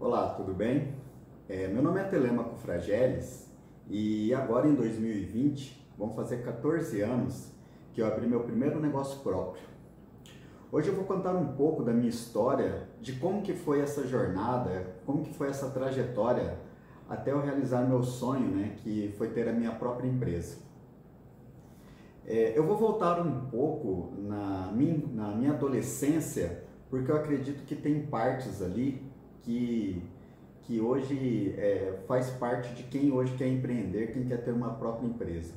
Olá, tudo bem? É, meu nome é Telemaco Frageles e agora em 2020 vão fazer 14 anos que eu abri meu primeiro negócio próprio. Hoje eu vou contar um pouco da minha história, de como que foi essa jornada, como que foi essa trajetória até eu realizar meu sonho, né, que foi ter a minha própria empresa. É, eu vou voltar um pouco na na minha adolescência, porque eu acredito que tem partes ali que, que hoje é, faz parte de quem hoje quer empreender, quem quer ter uma própria empresa.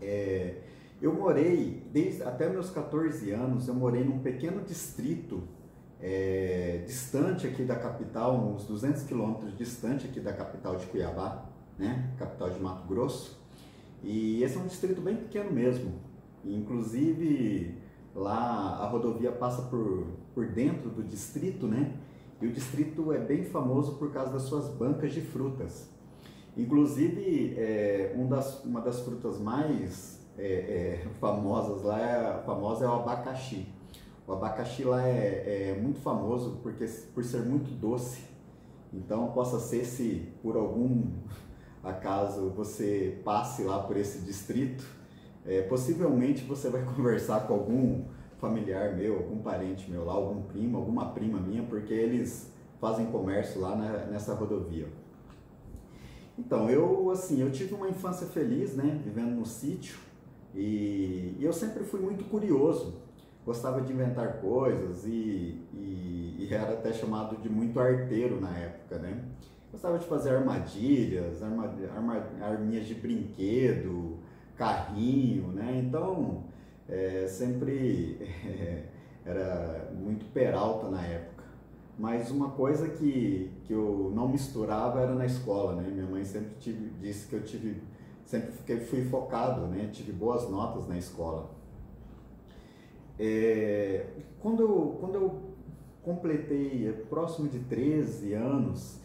É, eu morei, desde até meus 14 anos, eu morei num pequeno distrito é, distante aqui da capital, uns 200 quilômetros distante aqui da capital de Cuiabá, né, capital de Mato Grosso. E esse é um distrito bem pequeno mesmo. Inclusive, lá a rodovia passa por, por dentro do distrito, né? E o distrito é bem famoso por causa das suas bancas de frutas. Inclusive, é, um das, uma das frutas mais é, é, famosas lá é, famosa é o abacaxi. O abacaxi lá é, é, muito famoso porque, por ser muito doce. Então, possa ser se por algum acaso você passe lá por esse distrito, é, possivelmente você vai conversar com algum familiar meu, algum parente meu lá, algum primo, alguma prima minha, porque eles fazem comércio lá na, nessa rodovia. Então, eu assim, eu tive uma infância feliz, né, vivendo no sítio, e, e eu sempre fui muito curioso, gostava de inventar coisas e, e, e, era até chamado de muito arteiro na época, né? Gostava de fazer armadilhas, arma, arma, arminhas de brinquedo, carrinho, né? Então, é, sempre é, era muito peralta na época. Mas uma coisa que, que eu não misturava era na escola, né? Minha mãe sempre tive, disse que eu tive, sempre fiquei, fui focado, né? Tive boas notas na escola. É, quando, eu, quando eu completei é, próximo de 13 anos,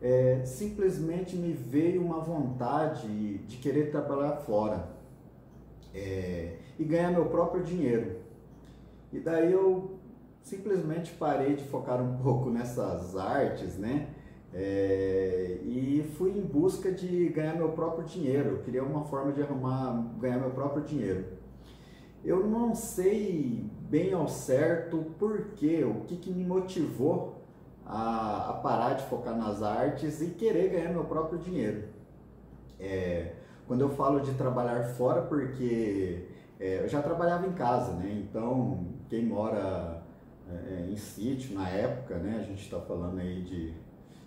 é, simplesmente me veio uma vontade de querer trabalhar fora é, e ganhar meu próprio dinheiro. E daí eu simplesmente parei de focar um pouco nessas artes, né? É, e fui em busca de ganhar meu próprio dinheiro. Eu queria uma forma de arrumar, ganhar meu próprio dinheiro. Eu não sei bem ao certo porquê, o que, que me motivou a, a, parar de focar nas artes e querer ganhar meu próprio dinheiro. É, quando eu falo de trabalhar fora, porque é, eu já trabalhava em casa, né? Então, quem mora é, em sítio na época, né? A gente está falando aí de,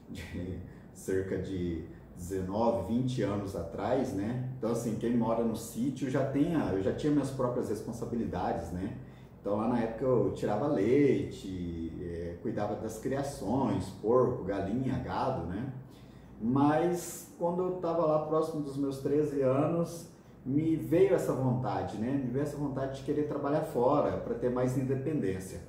de cerca de 19, 20 anos atrás, né? Então, assim, quem mora no sítio já tem, eu já tinha minhas próprias responsabilidades, né? Então, lá na época eu tirava leite, é, cuidava das criações, porco, galinha, gado, né? Mas quando eu estava lá próximo dos meus 13 anos, me veio essa vontade, né? Me veio essa vontade de querer trabalhar fora para ter mais independência.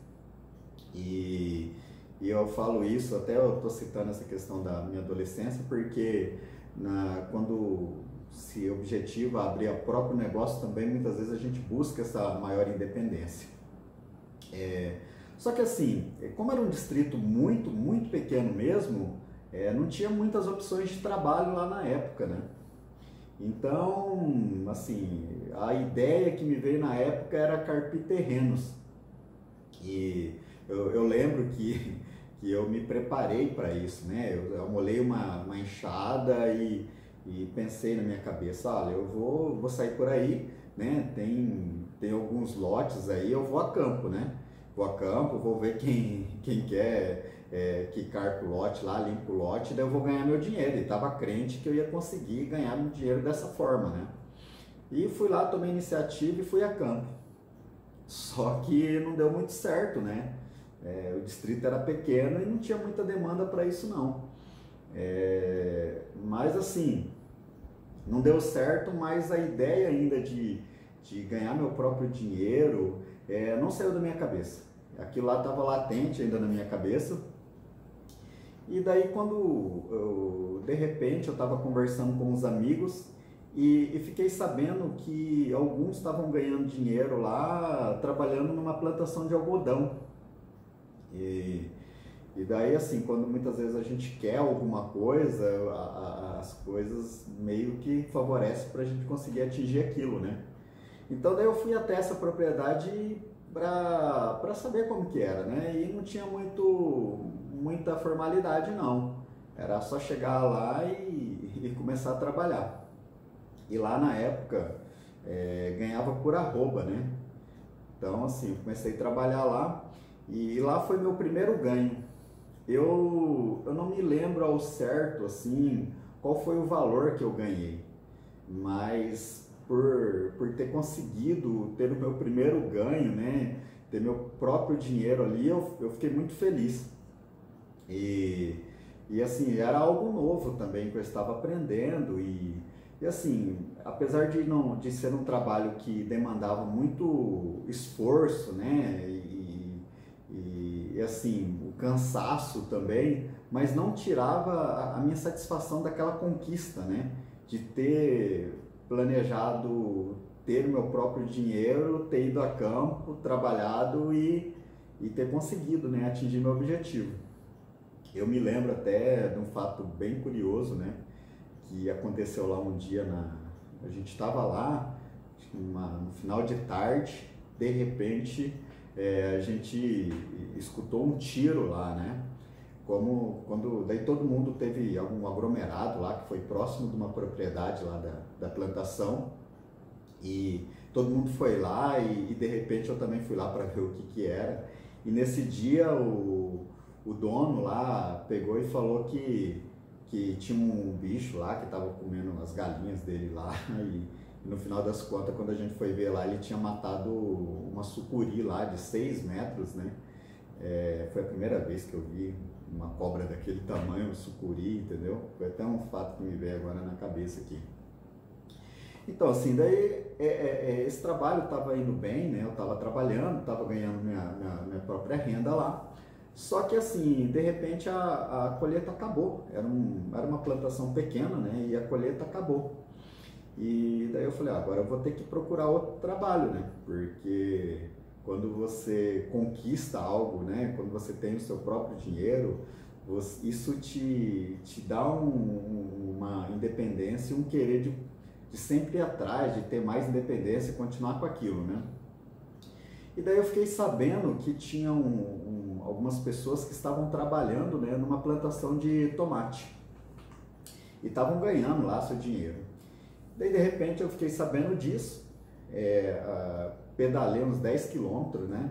E, e, eu falo isso, até eu estou citando essa questão da minha adolescência, porque na, quando se objetiva abrir o próprio negócio também, muitas vezes a gente busca essa maior independência. É, só que assim, como era um distrito muito, muito pequeno mesmo, é, não tinha muitas opções de trabalho lá na época, né? Então, assim, a ideia que me veio na época era carpir terrenos. E eu, eu lembro que, que eu me preparei para isso, né? Eu, eu molhei uma, uma enxada e, e pensei na minha cabeça, olha, eu vou, vou sair por aí, né? Tem, tem alguns lotes aí, eu vou a campo, né? Vou a campo, vou ver quem, quem quer é, que carpo o lote lá, limpo o lote, daí eu vou ganhar meu dinheiro. E estava crente que eu ia conseguir ganhar meu dinheiro dessa forma, né? E fui lá, tomei iniciativa e fui a campo. Só que não deu muito certo, né? É, o distrito era pequeno e não tinha muita demanda para isso não. É, mas assim, não deu certo, mas a ideia ainda de, de ganhar meu próprio dinheiro é, não saiu da minha cabeça. Aquilo lá estava latente ainda na minha cabeça, e daí quando eu, de repente eu estava conversando com uns amigos e, e, fiquei sabendo que alguns estavam ganhando dinheiro lá trabalhando numa plantação de algodão. E, e daí, assim, quando muitas vezes a gente quer alguma coisa, a, a, as coisas meio que favorecem para a gente conseguir atingir aquilo, né? Então, daí eu fui até essa propriedade para saber como que era, né? E não tinha muito, muita formalidade, não. Era só chegar lá e, e começar a trabalhar. E lá na época, é, ganhava por arroba, né? Então, assim, comecei a trabalhar lá e lá foi meu primeiro ganho. Eu, eu não me lembro ao certo, assim, qual foi o valor que eu ganhei, mas por, por ter conseguido ter o meu primeiro ganho, né, ter meu próprio dinheiro ali, eu, eu fiquei muito feliz. E, e assim, era algo novo também que eu estava aprendendo e e assim, apesar de não de ser um trabalho que demandava muito esforço, né, e, e, e assim, o cansaço também, mas não tirava a, a minha satisfação daquela conquista, né, de ter planejado ter meu próprio dinheiro, ter ido a campo, trabalhado e, e ter conseguido, né, atingir meu objetivo. Eu me lembro até de um fato bem curioso, né, que aconteceu lá um dia na. A gente estava lá, uma, no final de tarde, de repente é, a gente escutou um tiro lá, né? Como quando daí todo mundo teve algum aglomerado lá que foi próximo de uma propriedade lá da, da plantação e todo mundo foi lá e, e de repente eu também fui lá para ver o que que era e nesse dia o, o dono lá pegou e falou que que tinha um bicho lá que estava comendo as galinhas dele lá e, no final das contas quando a gente foi ver lá ele tinha matado uma sucuri lá de 6 metros, né? É, foi a primeira vez que eu vi uma cobra daquele tamanho, um sucuri, entendeu? Foi até um fato que me veio agora na cabeça aqui. Então, assim, daí é, é, é esse trabalho estava indo bem, né? Eu estava trabalhando, estava ganhando minha, minha, minha própria renda lá. Só que assim, de repente a, a colheita acabou. Era, um, era uma plantação pequena, né? E a colheita acabou. E daí eu falei, ah, agora eu vou ter que procurar outro trabalho, né? Porque quando você conquista algo, né? Quando você tem o seu próprio dinheiro, você, isso te, te dá um, uma independência, um querer de, de sempre ir atrás, de ter mais independência e continuar com aquilo, né? E daí eu fiquei sabendo que tinha um, algumas pessoas que estavam trabalhando né, numa plantação de tomate. E estavam ganhando lá seu dinheiro. Daí de repente eu fiquei sabendo disso, é, pedalei uns 10 quilômetros, né?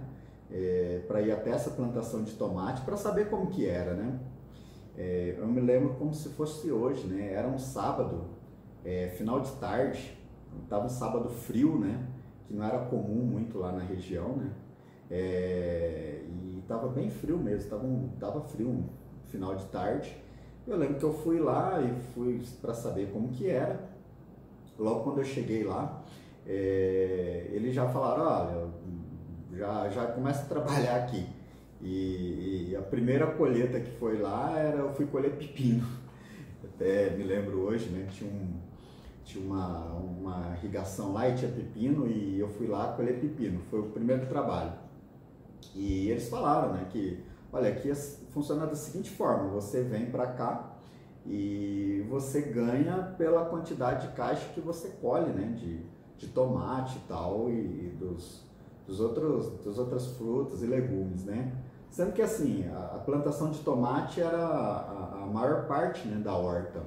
É, para ir até essa plantação de tomate para saber como que era, né? É, eu me lembro como se fosse hoje, né? Era um sábado, é, final de tarde, estava um sábado frio, né? que não era comum muito lá na região, né? É, e estava bem frio mesmo, tava, um, tava frio um final de tarde. Eu lembro que eu fui lá e fui para saber como que era. Logo quando eu cheguei lá, é, eles já falaram, olha, já, já começa a trabalhar aqui. E, e, a primeira colheita que foi lá era eu fui colher pepino. Até me lembro hoje, né? Tinha um, tinha uma, uma irrigação lá e tinha pepino e eu fui lá colher pepino. Foi o primeiro trabalho. E eles falaram, né, que olha, aqui funciona da seguinte forma, você vem para cá e você ganha pela quantidade de caixa que você colhe, né, de, de tomate e tal e, e dos, dos outros das outras frutas e legumes, né? Sendo que assim, a, a plantação de tomate era a, a maior parte né, da horta,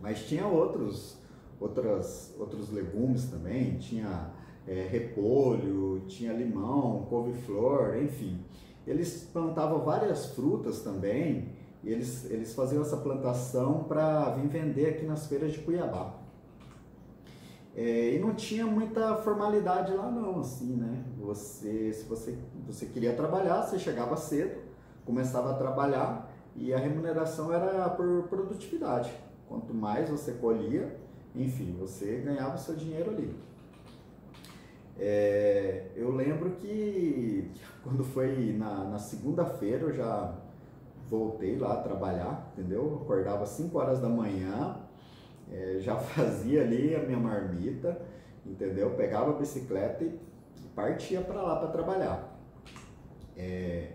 mas tinha outros outras, outros legumes também, tinha é, repolho, tinha limão, couve-flor, enfim. Eles plantavam várias frutas também, e eles, eles faziam essa plantação para vir vender aqui nas feiras de Cuiabá. É, e não tinha muita formalidade lá não, assim, né? Você, se você, você queria trabalhar, você chegava cedo, começava a trabalhar e a remuneração era por produtividade. Quanto mais você colhia, enfim, você ganhava o seu dinheiro ali. É, eu lembro que quando foi na, na segunda-feira eu já voltei lá a trabalhar, entendeu? acordava às 5 horas da manhã, é, já fazia ali a minha marmita, entendeu? Pegava a bicicleta e partia para lá para trabalhar. É,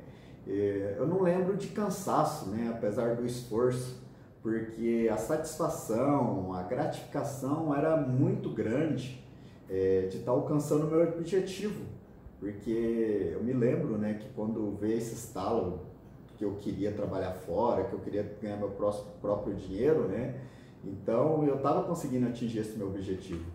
É, eu não lembro de cansaço, né? apesar do esforço, porque a satisfação, a gratificação era muito grande é, de estar alcançando o meu objetivo. Porque eu me lembro né, que quando veio esse estalo que eu queria trabalhar fora, que eu queria ganhar meu próprio dinheiro, né? Então eu estava conseguindo atingir esse meu objetivo.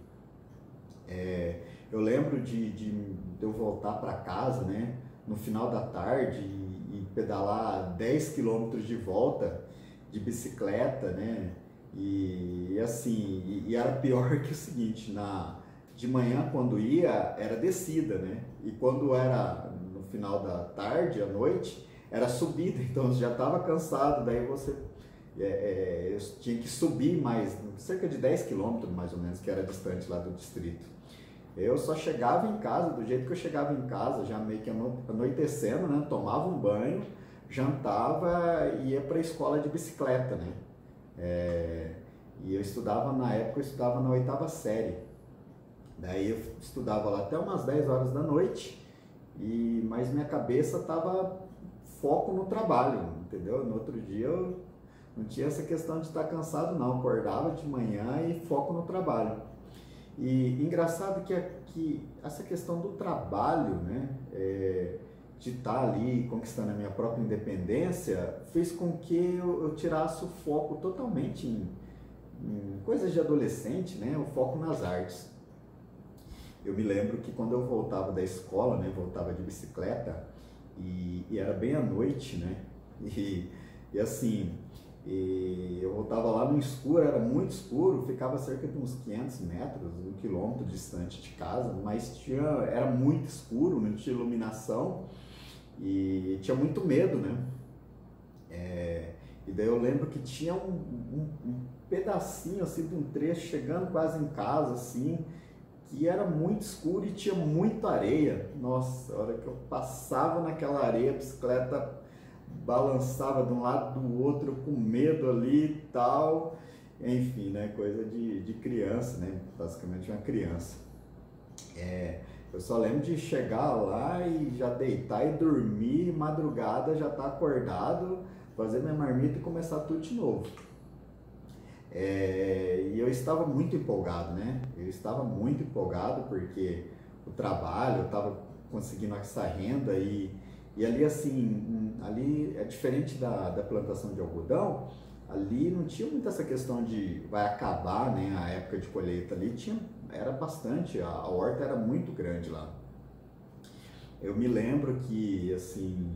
É, eu lembro de, de, de eu voltar para casa, né? No final da tarde e, e pedalar 10 quilômetros de volta de bicicleta, né? E, e assim, e, e, era pior que o seguinte, na de manhã quando ia era descida, né? E quando era no final da tarde, à noite, era subida, então já estava cansado, daí você é, é, tinha que subir mais, cerca de 10 quilômetros mais ou menos, que era distante lá do distrito. Eu só chegava em casa, do jeito que eu chegava em casa, já meio que anoitecendo, né? Tomava um banho, jantava e ia para a escola de bicicleta, né? É, e eu estudava, na época, eu estudava na oitava série. Daí eu estudava lá até umas 10 horas da noite, e mas minha cabeça estava foco no trabalho, entendeu? No outro dia eu não tinha essa questão de estar cansado, não. Acordava de manhã e foco no trabalho. E engraçado que, que essa questão do trabalho, né? É, de estar ali conquistando a minha própria independência, fez com que eu, eu tirasse o foco totalmente em, em, coisas de adolescente, né? O foco nas artes. Eu me lembro que quando eu voltava da escola, né? Voltava de bicicleta e, e era bem à noite, né? E, e assim, e eu voltava lá no escuro, era muito escuro, ficava cerca de uns 500 metros, um quilômetro distante de casa, mas tinha, era muito escuro, não tinha iluminação e tinha muito medo, né? É, e daí eu lembro que tinha um, um, um, pedacinho assim de um trecho chegando quase em casa, assim, que era muito escuro e tinha muita areia. Nossa, a hora que eu passava naquela areia, a bicicleta balançava de um lado do outro com medo ali e tal. Enfim, né? Coisa de, de criança, né? Basicamente uma criança. É, eu só lembro de chegar lá e já deitar e dormir, madrugada já tá acordado, fazer minha marmita e começar tudo de novo. É, e eu estava muito empolgado, né? Eu estava muito empolgado porque o trabalho, eu estava conseguindo essa renda e, e ali assim, ali é diferente da, da plantação de algodão, ali não tinha muito essa questão de vai acabar né, a época de colheita ali, tinha era bastante, a, a horta era muito grande lá. Eu me lembro que, assim,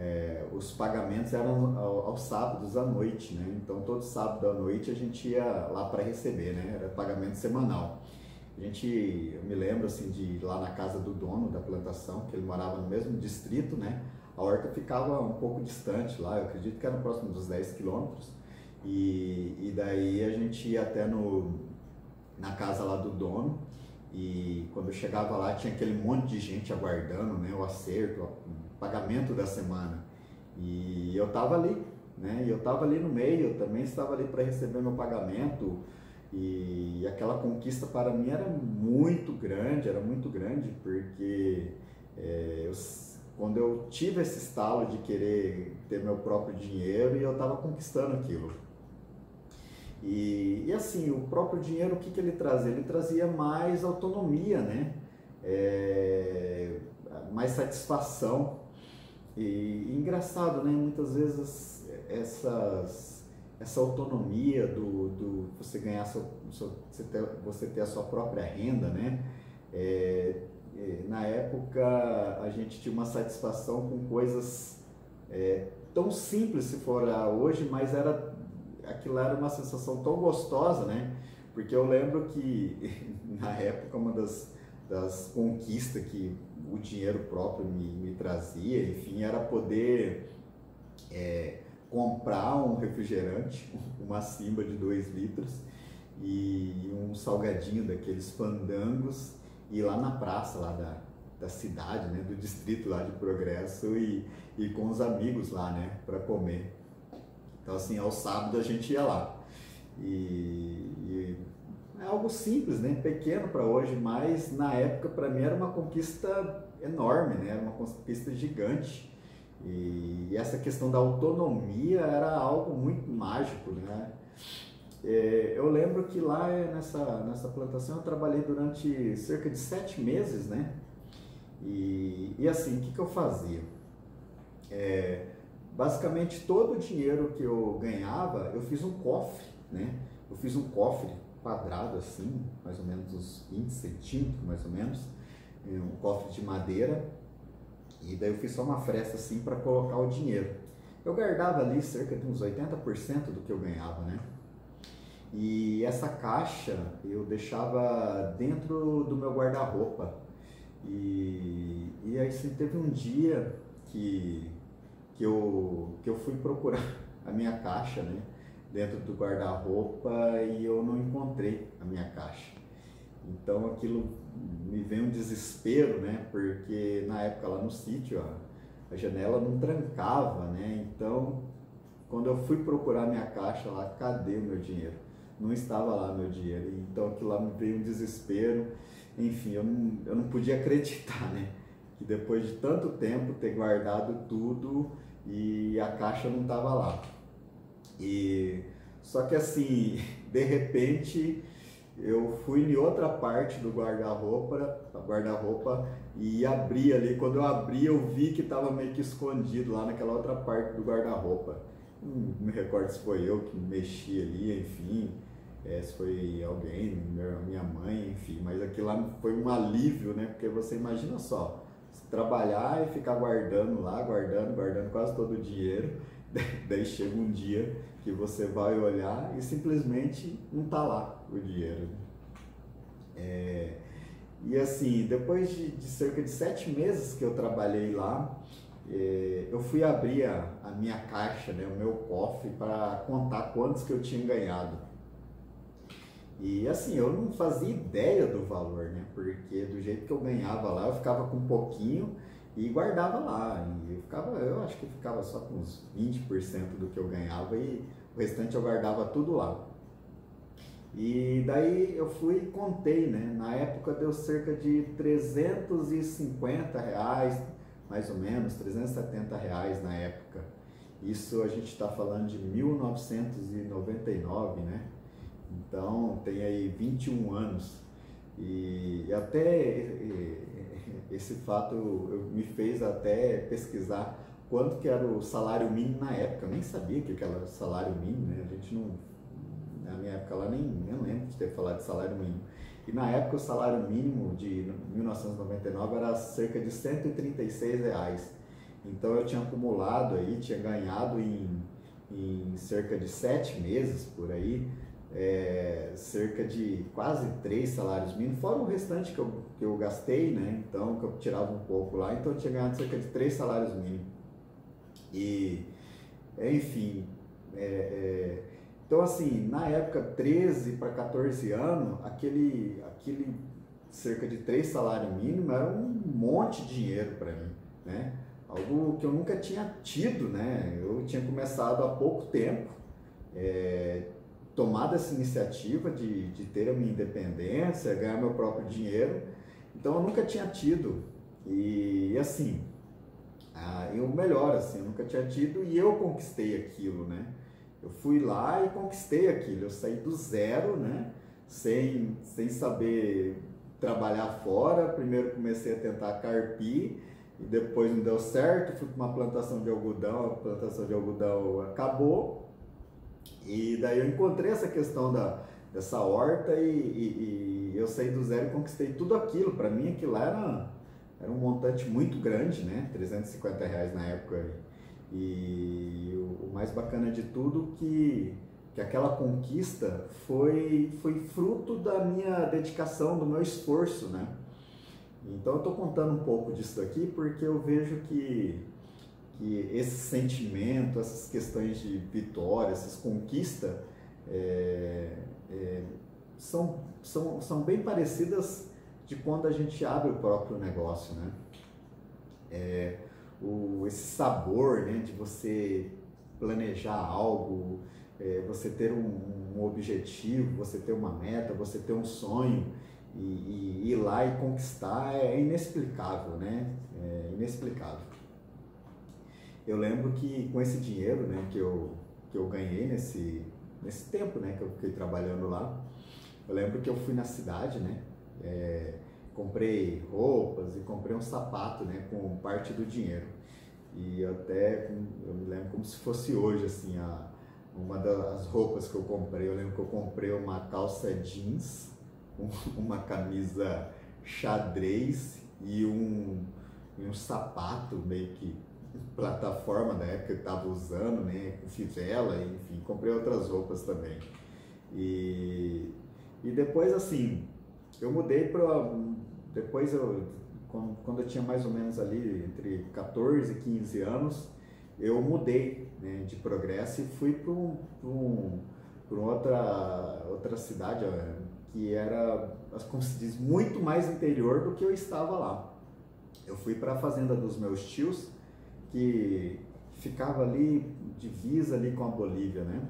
é, os pagamentos eram aos sábados à noite, né? Então, todo sábado à noite a gente ia lá para receber, né? Era pagamento semanal. A gente, eu me lembro, assim, de ir lá na casa do dono da plantação, que ele morava no mesmo distrito, né? A horta ficava um pouco distante lá, eu acredito que era próximo dos 10 quilômetros. E, e daí a gente ia até no, na casa lá do dono. E quando eu chegava lá tinha aquele monte de gente aguardando né, o acerto, pagamento da semana. E eu estava ali, né? Eu estava ali no meio, eu também estava ali para receber meu pagamento. E aquela conquista para mim era muito grande, era muito grande, porque é, eu, quando eu tive esse estalo de querer ter meu próprio dinheiro e eu estava conquistando aquilo. E, e assim, o próprio dinheiro, o que, que ele trazia? Ele trazia mais autonomia, né? É, mais satisfação. E, e, engraçado, né? Muitas vezes essas, essa autonomia do, do você ganhar seu, seu, você, ter, você ter a sua própria renda, né? É, é, na época a gente tinha uma satisfação com coisas é, tão simples se for hoje, mas era aquilo era uma sensação tão gostosa, né? Porque eu lembro que na época uma das, das conquistas que o dinheiro próprio me, me trazia, enfim, era poder é, comprar um refrigerante, uma simba de 2 litros e um salgadinho daqueles fandangos e lá na praça lá da, da cidade, né, do distrito lá de Progresso e, e com os amigos lá, né, para comer. Então, assim, ao sábado a gente ia lá. E, e é algo simples, né? Pequeno para hoje, mas na época para mim era uma conquista enorme, né? Era uma conquista gigante. E essa questão da autonomia era algo muito mágico, né? É, eu lembro que lá nessa, nessa plantação eu trabalhei durante cerca de sete meses, né? E, e assim, o que, que eu fazia? É, basicamente todo o dinheiro que eu ganhava, eu fiz um cofre, né? Eu fiz um cofre quadrado assim, mais ou menos uns 20 centímetros, mais ou menos, um cofre de madeira, e daí eu fiz só uma fresta assim para colocar o dinheiro. Eu guardava ali cerca de uns 80% do que eu ganhava, né? E essa caixa eu deixava dentro do meu guarda-roupa. E, e aí assim, teve um dia que, que, eu, que eu fui procurar a minha caixa, né? Dentro do guarda-roupa e eu não encontrei a minha caixa. Então aquilo me veio um desespero, né? Porque na época lá no sítio a, a janela não trancava, né? Então quando eu fui procurar minha caixa lá, cadê o meu dinheiro? Não estava lá meu dinheiro. Então aquilo lá me veio um desespero. Enfim, eu não, eu não podia acreditar, né? Que depois de tanto tempo ter guardado tudo e a caixa não estava lá. E só que assim, de repente eu fui em outra parte do guarda-roupa, guarda-roupa e abri ali. Quando eu abri, eu vi que estava meio que escondido lá naquela outra parte do guarda-roupa. Não me recordo se foi eu que mexi ali, enfim, é, se foi alguém, minha mãe, enfim. Mas aquilo lá foi um alívio, né? Porque você imagina só, trabalhar e ficar guardando lá, guardando, guardando quase todo o dinheiro. Daí chega um dia que você vai olhar e simplesmente não está lá o dinheiro. É, e assim, depois de, de, cerca de sete meses que eu trabalhei lá, é, eu fui abrir a, a, minha caixa, né, o meu cofre, para contar quantos que eu tinha ganhado. E assim, eu não fazia ideia do valor, né? Porque do jeito que eu ganhava lá, eu ficava com pouquinho e guardava lá. E eu, ficava, eu acho que ficava só com uns 20% do que eu ganhava e o restante eu guardava tudo lá. E daí eu fui e contei, né? Na época deu cerca de 350 reais, mais ou menos, 370 reais na época. Isso a gente está falando de 1999, né? Então tem aí 21 anos. E até esse fato me fez até pesquisar quanto que era o salário mínimo na época. Eu nem sabia que era salário mínimo, né? A gente não, na minha época lá nem, nem lembro de ter falado de salário mínimo. E na época o salário mínimo de 1999 era cerca de 136 reais. Então eu tinha acumulado aí, tinha ganhado em, em cerca de sete meses por aí, é, cerca de quase três salários mínimos, fora o restante que eu, que eu gastei, né? Então, que eu tirava um pouco lá, então eu tinha ganhado cerca de três salários mínimos. E, enfim, é, é, então assim, na época 13 para 14 anos, aquele, aquele cerca de três salários mínimos era um monte de dinheiro para mim, né? Algo que eu nunca tinha tido, né? Eu tinha começado há pouco tempo, é, tomado essa iniciativa de, de ter a minha independência, ganhar meu próprio dinheiro, então eu nunca tinha tido. E, assim, ah, eu melhor, assim, eu nunca tinha tido e eu conquistei aquilo, né? Eu fui lá e conquistei aquilo, eu saí do zero, né? Sem, sem saber trabalhar fora, primeiro comecei a tentar carpir e depois não deu certo, fui para uma plantação de algodão, a plantação de algodão acabou e daí eu encontrei essa questão da, dessa horta e, e, e eu saí do zero e conquistei tudo aquilo, para mim aquilo era era um montante muito grande, né? 350 reais na época. E o, mais bacana de tudo que, que aquela conquista foi, foi fruto da minha dedicação, do meu esforço, né? Então eu estou contando um pouco disso daqui porque eu vejo que, que esse sentimento, essas questões de vitória, essas conquistas, é, é, são, são, são bem parecidas de quando a gente abre o próprio negócio, né? É, o, esse sabor né, de você planejar algo, é, você ter um, um, objetivo, você ter uma meta, você ter um sonho e, e ir lá e conquistar é inexplicável, né? É inexplicável. Eu lembro que com esse dinheiro, né, que eu, que eu ganhei nesse, nesse tempo, né, que eu fiquei trabalhando lá, eu lembro que eu fui na cidade, né, é, comprei roupas e comprei um sapato, né, com parte do dinheiro. E até, eu me lembro como se fosse hoje, assim, a, uma das roupas que eu comprei, eu lembro que eu comprei uma calça jeans, uma camisa xadrez e um, e um sapato meio que plataforma na época que estava usando, né, com fivela, enfim, comprei outras roupas também. E, e depois assim, eu mudei para depois eu quando eu tinha mais ou menos ali entre 14 e 15 anos, eu mudei né, de progresso e fui para um, um, outra, outra cidade que era, como se diz, muito mais interior do que eu estava lá. Eu fui para a fazenda dos meus tios, que ficava ali, divisa ali com a Bolívia, né?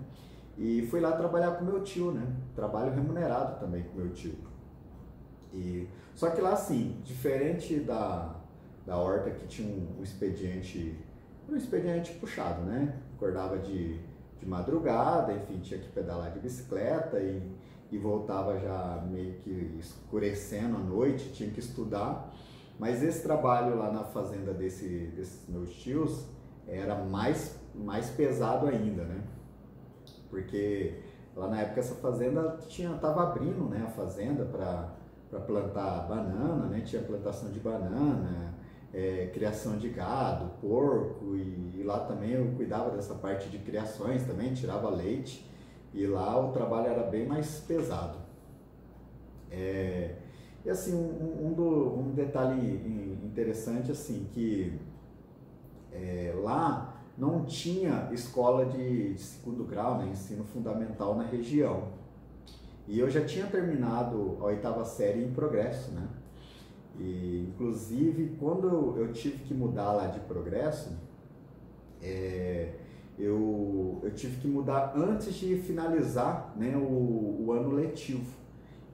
E fui lá trabalhar com meu tio, né? Trabalho remunerado também com meu tio. E, só que lá, assim, diferente da, da horta que tinha um, um expediente, um expediente puxado, né? Acordava de, de madrugada, enfim, tinha que pedalar de bicicleta e, e voltava já meio que escurecendo à noite, tinha que estudar. Mas esse trabalho lá na fazenda desse, desses meus tios era mais, mais pesado ainda, né? Porque lá na época essa fazenda tinha tava abrindo, né, a fazenda para plantar banana, né? Tinha plantação de banana, é, criação de gado, porco e, e, lá também eu cuidava dessa parte de criações também, tirava leite e lá o trabalho era bem mais pesado. É, e assim, um, um, do, um, detalhe interessante assim, que é, lá não tinha escola de, de segundo grau, né, ensino fundamental na região. E eu já tinha terminado a oitava série em progresso, né? E, inclusive, quando eu, tive que mudar lá de progresso, é, eu, eu tive que mudar antes de finalizar né, o, o ano letivo.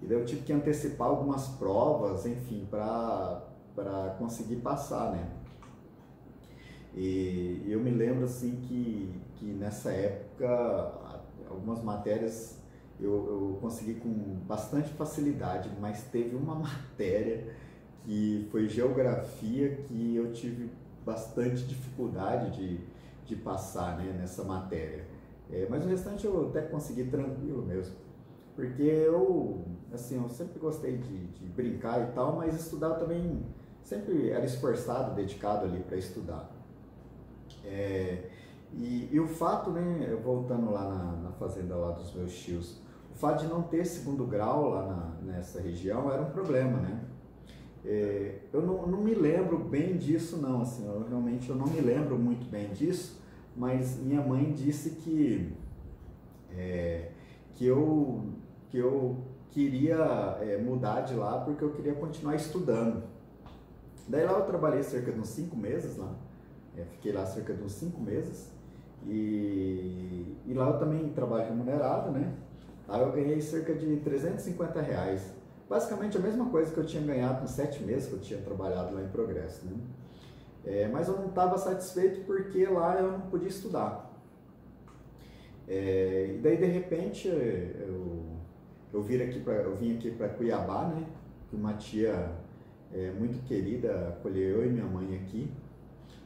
E daí eu tive que antecipar algumas provas, enfim, para conseguir passar, né? E eu me lembro assim que, que nessa época algumas matérias eu, eu consegui com bastante facilidade, mas teve uma matéria que foi geografia que eu tive bastante dificuldade de, de passar né, nessa matéria. É, mas o restante eu até consegui tranquilo mesmo. Porque eu, assim, eu sempre gostei de, de brincar e tal, mas estudar também sempre era esforçado, dedicado ali para estudar. É, e, e, o fato, né, voltando lá na, na fazenda lá dos meus tios, o fato de não ter segundo grau lá na, nessa região era um problema, né? É, eu não, não, me lembro bem disso não, assim, eu, realmente eu não me lembro muito bem disso, mas minha mãe disse que, é, que, eu, que eu queria é, mudar de lá porque eu queria continuar estudando. Daí lá eu trabalhei cerca de uns cinco meses lá, é, fiquei lá cerca de uns cinco meses, e, e lá eu também trabalho remunerado, né? Aí eu ganhei cerca de 350 reais. Basicamente a mesma coisa que eu tinha ganhado nos sete meses que eu tinha trabalhado lá em Progresso. Né? É, mas eu não estava satisfeito porque lá eu não podia estudar. É, e daí de repente eu, eu, vim aqui pra, eu vim aqui para Cuiabá, né? Uma tia é, muito querida acolheu eu e minha mãe aqui.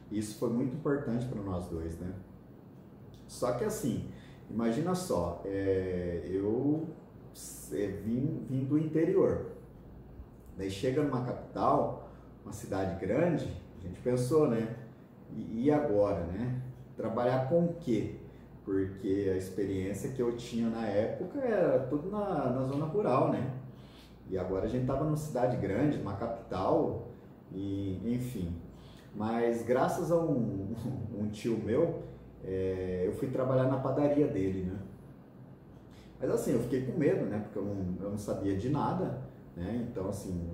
E isso foi muito importante para nós dois, né? Só que assim, Imagina só, é, eu é, vim, vim do interior. Daí chega numa capital, uma cidade grande, a gente pensou, né? E, e agora, né? Trabalhar com o quê? Porque a experiência que eu tinha na época era tudo na, na zona rural, né? E agora a gente estava numa cidade grande, numa capital, e enfim. Mas graças a um, um tio meu, é, eu fui trabalhar na padaria dele, né? Mas assim, eu fiquei com medo, né? Porque eu não, eu não sabia de nada, né? Então, assim,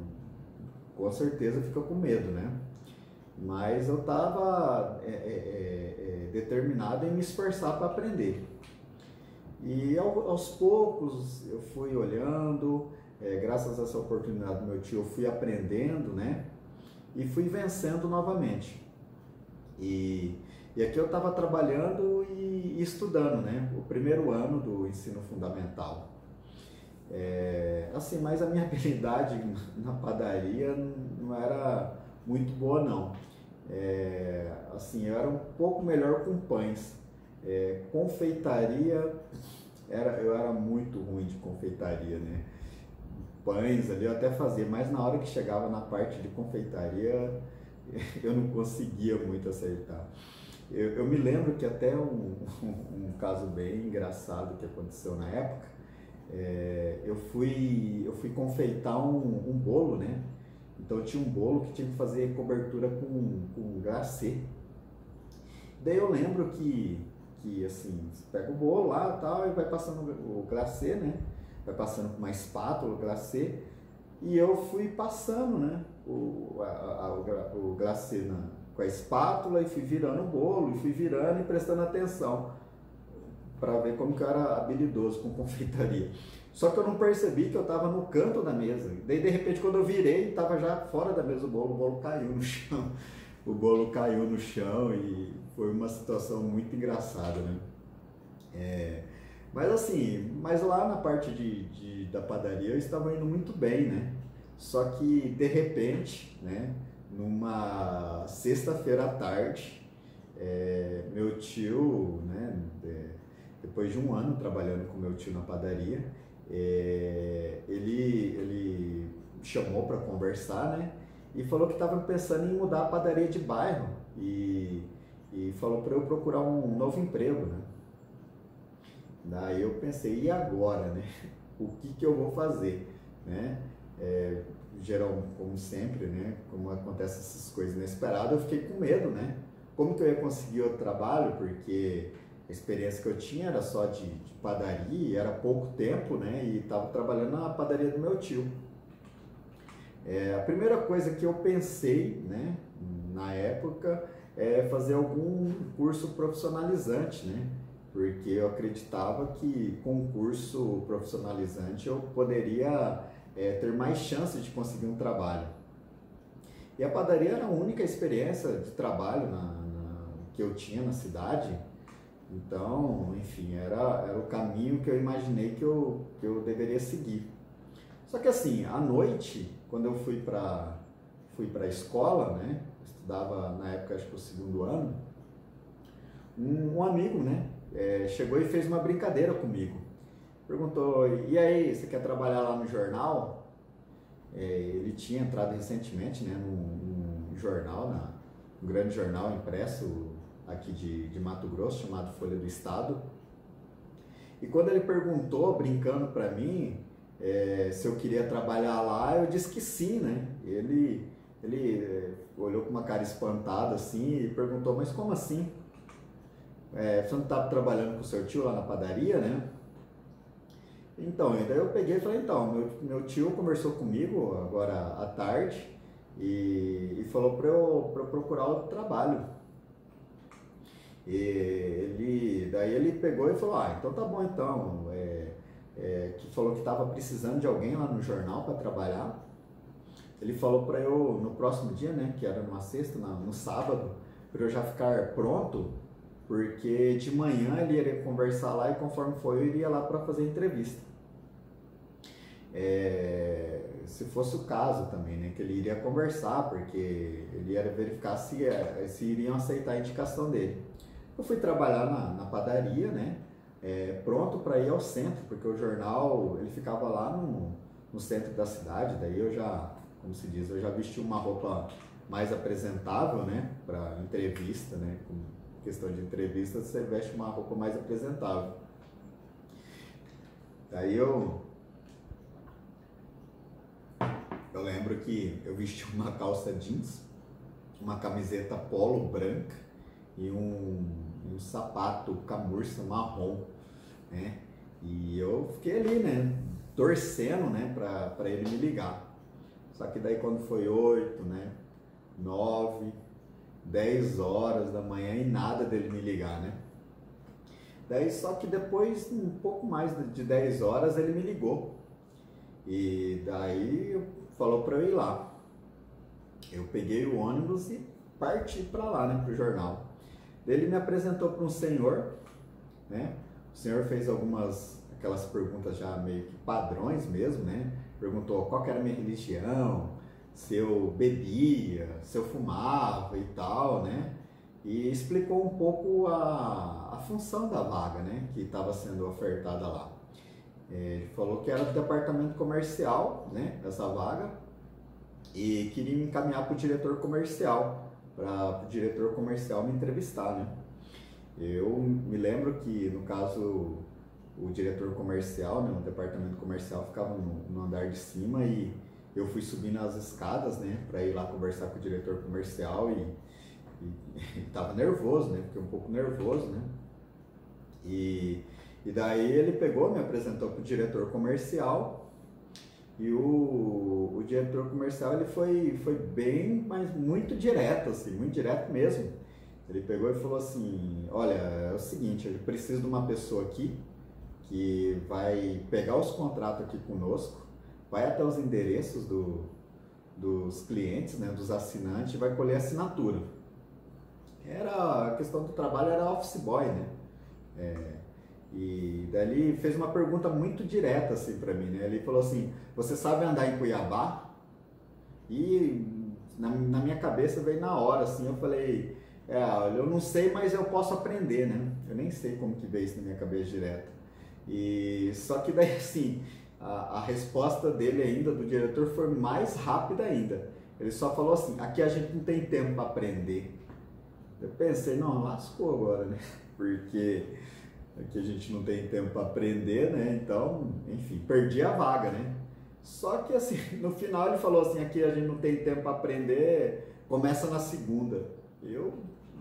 com certeza fica com medo, né? Mas eu estava é, é, é, é, determinado em me esforçar para aprender. E ao, aos poucos eu fui olhando, é, graças a essa oportunidade do meu tio, eu fui aprendendo, né? E fui vencendo novamente. E E aqui eu estava trabalhando e estudando, né? O primeiro ano do ensino fundamental. É, assim, mas a minha habilidade na padaria não era muito boa não. É, assim, eu era um pouco melhor com pães. É, confeitaria, era, eu era muito ruim de confeitaria, né? Pães ali eu até fazia, mas na hora que chegava na parte de confeitaria eu não conseguia muito acertar. Eu, eu me lembro que até um, um, um, caso bem engraçado que aconteceu na época, é, eu, fui, eu fui confeitar um, um bolo, né? Então tinha um bolo que tinha que fazer cobertura com, com glacê. Daí eu lembro que, que assim, você pega o bolo lá tal, e vai passando o glacê, né? Vai passando com uma espátula o glacê. E eu fui passando, né? O, a, a, o, o glacê na, com a espátula e fui virando o bolo, e fui virando e prestando atenção para ver como que eu era habilidoso com confeitaria. Só que eu não percebi que eu estava no canto da mesa. Daí, de repente, quando eu virei, estava já fora da mesa o bolo, o bolo caiu no chão. O bolo caiu no chão e foi uma situação muito engraçada, né? É, mas assim, mas lá na parte de, de, da padaria eu estava indo muito bem, né? Só que, de repente, né, numa sexta-feira à tarde, é, meu tio, né, é, depois de um ano trabalhando com meu tio na padaria, é, ele, ele chamou para conversar, né? E falou que estava pensando em mudar a padaria de bairro e, e falou para eu procurar um novo emprego, né? Daí eu pensei, e agora, né? O que, que eu vou fazer, né? É, geral, como sempre, né? Como acontece essas coisas inesperadas, eu fiquei com medo, né? Como que eu ia conseguir o trabalho? Porque a experiência que eu tinha era só de, de padaria, era pouco tempo, né? E estava trabalhando na padaria do meu tio. É, a primeira coisa que eu pensei, né, na época, é fazer algum curso profissionalizante, né? Porque eu acreditava que com o curso profissionalizante eu poderia é, ter mais chances de conseguir um trabalho. E a padaria era a única experiência de trabalho na, na que eu tinha na cidade então, enfim, era, era o caminho que eu imaginei que eu, que eu deveria seguir. Só que assim, à noite, quando eu fui para fui a escola, né, estudava na época, acho que o segundo ano, um, um amigo, né, é, chegou e fez uma brincadeira comigo. Perguntou, e aí, você quer trabalhar lá no jornal? É, ele tinha entrado recentemente, né, num, num jornal, na, um grande jornal impresso, aqui de, de Mato Grosso, chamado Folha do Estado. E quando ele perguntou, brincando para mim, é, se eu queria trabalhar lá, eu disse que sim, né? Ele, ele é, olhou com uma cara espantada assim e perguntou, mas como assim? É, você não estava trabalhando com seu tio lá na padaria, né? Então, e daí eu peguei e falei, então, meu, meu tio conversou comigo agora à tarde e, e falou para eu, eu procurar outro trabalho. E ele, daí ele pegou e falou, ah, então tá bom então. É, é, que falou que estava precisando de alguém lá no jornal para trabalhar. Ele falou para eu no próximo dia, né, que era numa sexta, no sábado, para eu já ficar pronto, porque de manhã ele iria conversar lá e conforme foi eu iria lá para fazer entrevista. É, se fosse o caso também, né, que ele iria conversar, porque ele ia verificar se, é, se iriam aceitar a indicação dele. Eu fui trabalhar na, na padaria, né? É, pronto para ir ao centro, porque o jornal ele ficava lá no, no centro da cidade, daí eu já, como se diz, eu já vesti uma roupa mais apresentável, né, para entrevista, né, com questão de entrevista, você veste uma roupa mais apresentável. Daí eu eu lembro que eu vesti uma calça jeans, uma camiseta polo branca e um um sapato camurça marrom, né? E eu fiquei ali, né? Torcendo, né? Pra, pra ele me ligar. Só que daí quando foi 8, né? 9, 10 horas da manhã e nada dele me ligar, né? Daí só que depois, um pouco mais de 10 horas, ele me ligou. E daí falou para eu ir lá. Eu peguei o ônibus e parti para lá, né, pro jornal. Ele me apresentou para um senhor, né? O senhor fez algumas aquelas perguntas já meio que padrões mesmo, né? Perguntou qual era a minha religião, se eu bebia, se eu fumava e tal, né? E explicou um pouco a, a função da vaga, né? Que estava sendo ofertada lá. É, ele falou que era do departamento comercial, né? Essa vaga e queria me encaminhar para o diretor comercial, para o diretor comercial me entrevistar, né? Eu me lembro que, no caso, o diretor comercial, né, o departamento comercial ficava no, no andar de cima e eu fui subindo as escadas, né, para ir lá conversar com o diretor comercial e, e, e tava nervoso, né, fiquei um pouco nervoso, né, e, e daí ele pegou, me apresentou para o diretor comercial e o, o diretor comercial ele foi, foi bem, mas muito direto, assim, muito direto mesmo. Ele pegou e falou assim, olha, é o seguinte, eu preciso de uma pessoa aqui que vai pegar os contratos aqui conosco, vai até os endereços do, dos clientes, né, dos assinantes, e vai colher assinatura. Era a questão do trabalho era office boy, né? É, e daí ele fez uma pergunta muito direta assim para mim, né? Ele falou assim: "Você sabe andar em Cuiabá?" E na, na minha cabeça veio na hora assim, eu falei: "É, eu não sei, mas eu posso aprender, né?" Eu nem sei como que veio isso na minha cabeça direto. E só que daí assim, a, a resposta dele ainda do diretor foi mais rápida ainda. Ele só falou assim: "Aqui a gente não tem tempo para aprender". Eu pensei, não, lascou agora, né? Porque aqui a gente não tem tempo para aprender, né? Então, enfim, perdi a vaga, né? Só que assim, no final ele falou assim, aqui a gente não tem tempo para aprender, começa na segunda. Eu,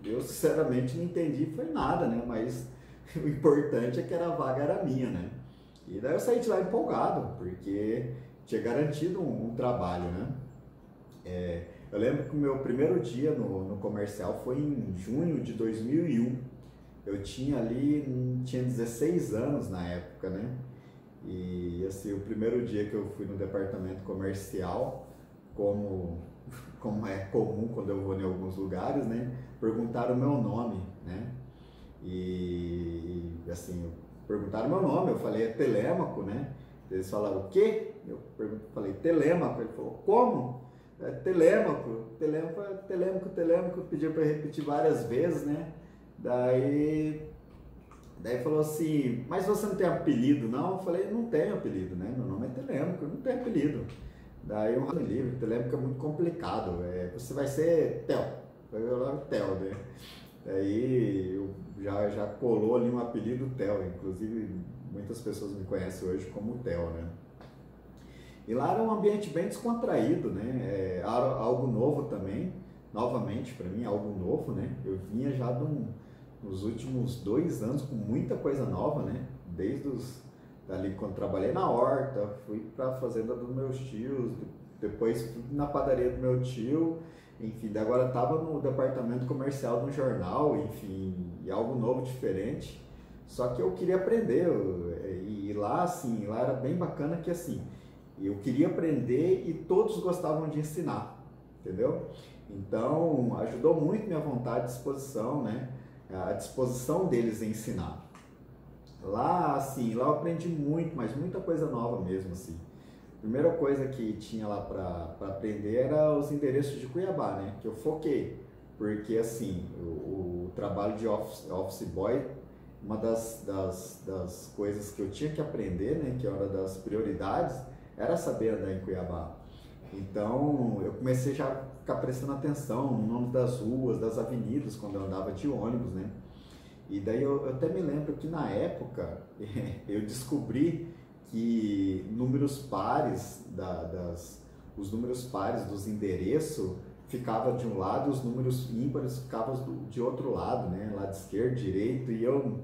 eu sinceramente não entendi, foi nada, né? Mas o importante é que a vaga era minha, né? E daí eu saí de lá empolgado, porque tinha garantido um, um trabalho, né? É, eu lembro que o meu primeiro dia no, no comercial foi em junho de 2001. Eu tinha ali, tinha 16 anos na época, né? E assim, o primeiro dia que eu fui no departamento comercial, como, como é comum quando eu vou em alguns lugares, né? Perguntaram o meu nome, né? E assim, perguntaram meu nome, eu falei é Telêmaco, né? Eles falaram o quê? Eu falei Telêmaco, ele falou como? É Telêmaco, Telêmaco, Telêmaco, Telêmaco, pediu para repetir várias vezes, né? Daí, daí falou assim, mas você não tem apelido não? Eu falei, não tenho apelido, né? Meu nome é Telêmaco, eu não tenho apelido. Daí um livro, Telêmaco é muito complicado, é, você vai ser Tel, ver o nome Tel, né? Daí eu já, já colou ali um apelido Tel, inclusive muitas pessoas me conhecem hoje como Tel, né? E lá era um ambiente bem descontraído, né? É, algo novo também, novamente para mim, algo novo, né? Eu vinha já de um, nos últimos dois anos com muita coisa nova, né? Desde os, dali quando trabalhei na horta, fui para a fazenda dos meus tios, depois na padaria do meu tio, enfim, agora estava no departamento comercial de um jornal, enfim, e algo novo, diferente. Só que eu queria aprender, e lá, assim, lá era bem bacana que, assim, eu queria aprender e todos gostavam de ensinar, entendeu? Então, ajudou muito minha vontade e disposição, né? A disposição deles em ensinar. Lá, assim, lá eu aprendi muito, mas muita coisa nova mesmo, assim. Primeira coisa que tinha lá para aprender era os endereços de Cuiabá, né? Que eu foquei, porque, assim, o, o trabalho de office, office boy, uma das, das, das coisas que eu tinha que aprender, né? Que era das prioridades, era saber andar em Cuiabá. Então eu comecei já a ficar prestando atenção no nome das ruas, das avenidas, quando eu andava de ônibus, né? E daí eu, eu até me lembro que na época eu descobri que números pares da, das os números pares dos endereços ficava de um lado, os números ímpares ficavam de outro lado, né? Lado esquerdo, direito, e eu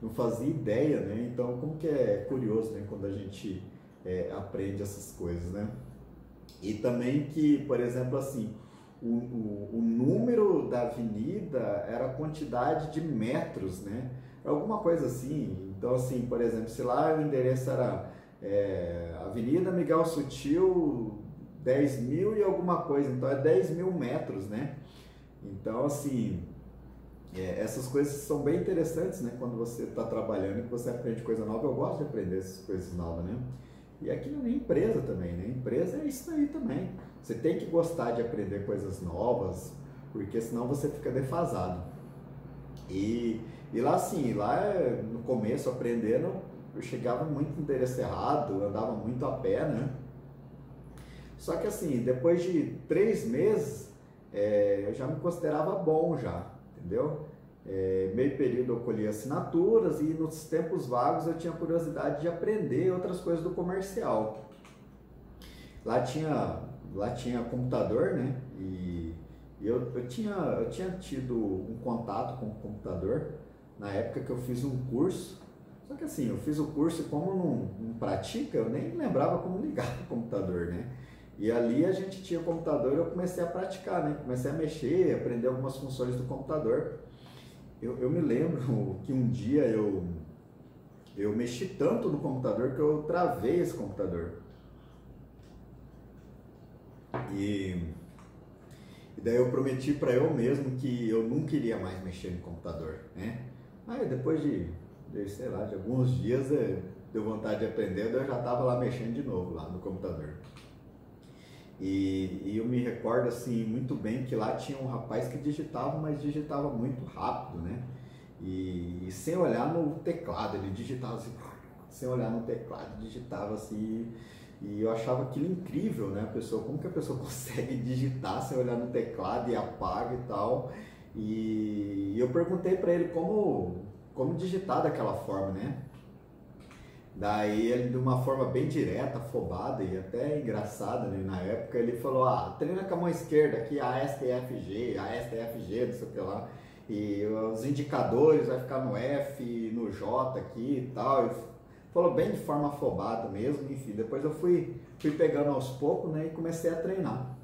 não fazia ideia, né? Então, como que é curioso, né? Quando a gente é, aprende essas coisas, né? E também que, por exemplo, assim, o, o, o, número da avenida era a quantidade de metros, né? Alguma coisa assim. Então, assim, por exemplo, se lá o endereço era é, Avenida Miguel Sutil 10 mil e alguma coisa, então é 10 mil metros, né? Então, assim, é, essas coisas são bem interessantes, né? Quando você está trabalhando e você aprende coisa nova, eu gosto de aprender essas coisas novas, né? E aqui na empresa também, né? Empresa é isso aí também. Você tem que gostar de aprender coisas novas, porque senão você fica defasado. E, e lá assim, lá no começo aprendendo, eu chegava muito endereço errado, andava muito a pé, né? Só que assim, depois de três meses, é, eu já me considerava bom já, entendeu? É, meio período eu colhia assinaturas e nos tempos vagos eu tinha curiosidade de aprender outras coisas do comercial. Lá tinha, lá tinha computador, né? E, eu, eu, tinha, eu tinha tido um contato com o computador na época que eu fiz um curso. Só que assim, eu fiz o curso e como não, não pratica, eu nem lembrava como ligar o computador, né? E ali a gente tinha computador e eu comecei a praticar, né? Comecei a mexer, aprender algumas funções do computador. Eu, eu me lembro que um dia eu, eu mexi tanto no computador que eu travei esse computador. E, e daí eu prometi para eu mesmo que eu não queria mais mexer no computador, né? Aí depois de, de sei lá, de alguns dias é, deu vontade de aprender, eu já estava lá mexendo de novo lá no computador. E, e, eu me recordo assim muito bem que lá tinha um rapaz que digitava, mas digitava muito rápido, né? E, e sem olhar no teclado, ele digitava assim, sem olhar no teclado, digitava assim. E eu achava aquilo incrível, né? A pessoa, como que a pessoa consegue digitar sem olhar no teclado e apaga e tal? E eu perguntei para ele como, como digitar daquela forma, né? Daí ele, de uma forma bem direta, afobada e até engraçada né, na época, ele falou, ah, treina com a mão esquerda aqui, a STFG, a STFG, não sei o que lá. E os indicadores vai ficar no F, no J aqui e tal. Falou bem de forma afobada mesmo, enfim. Depois eu fui, fui pegando aos poucos né, e comecei a treinar.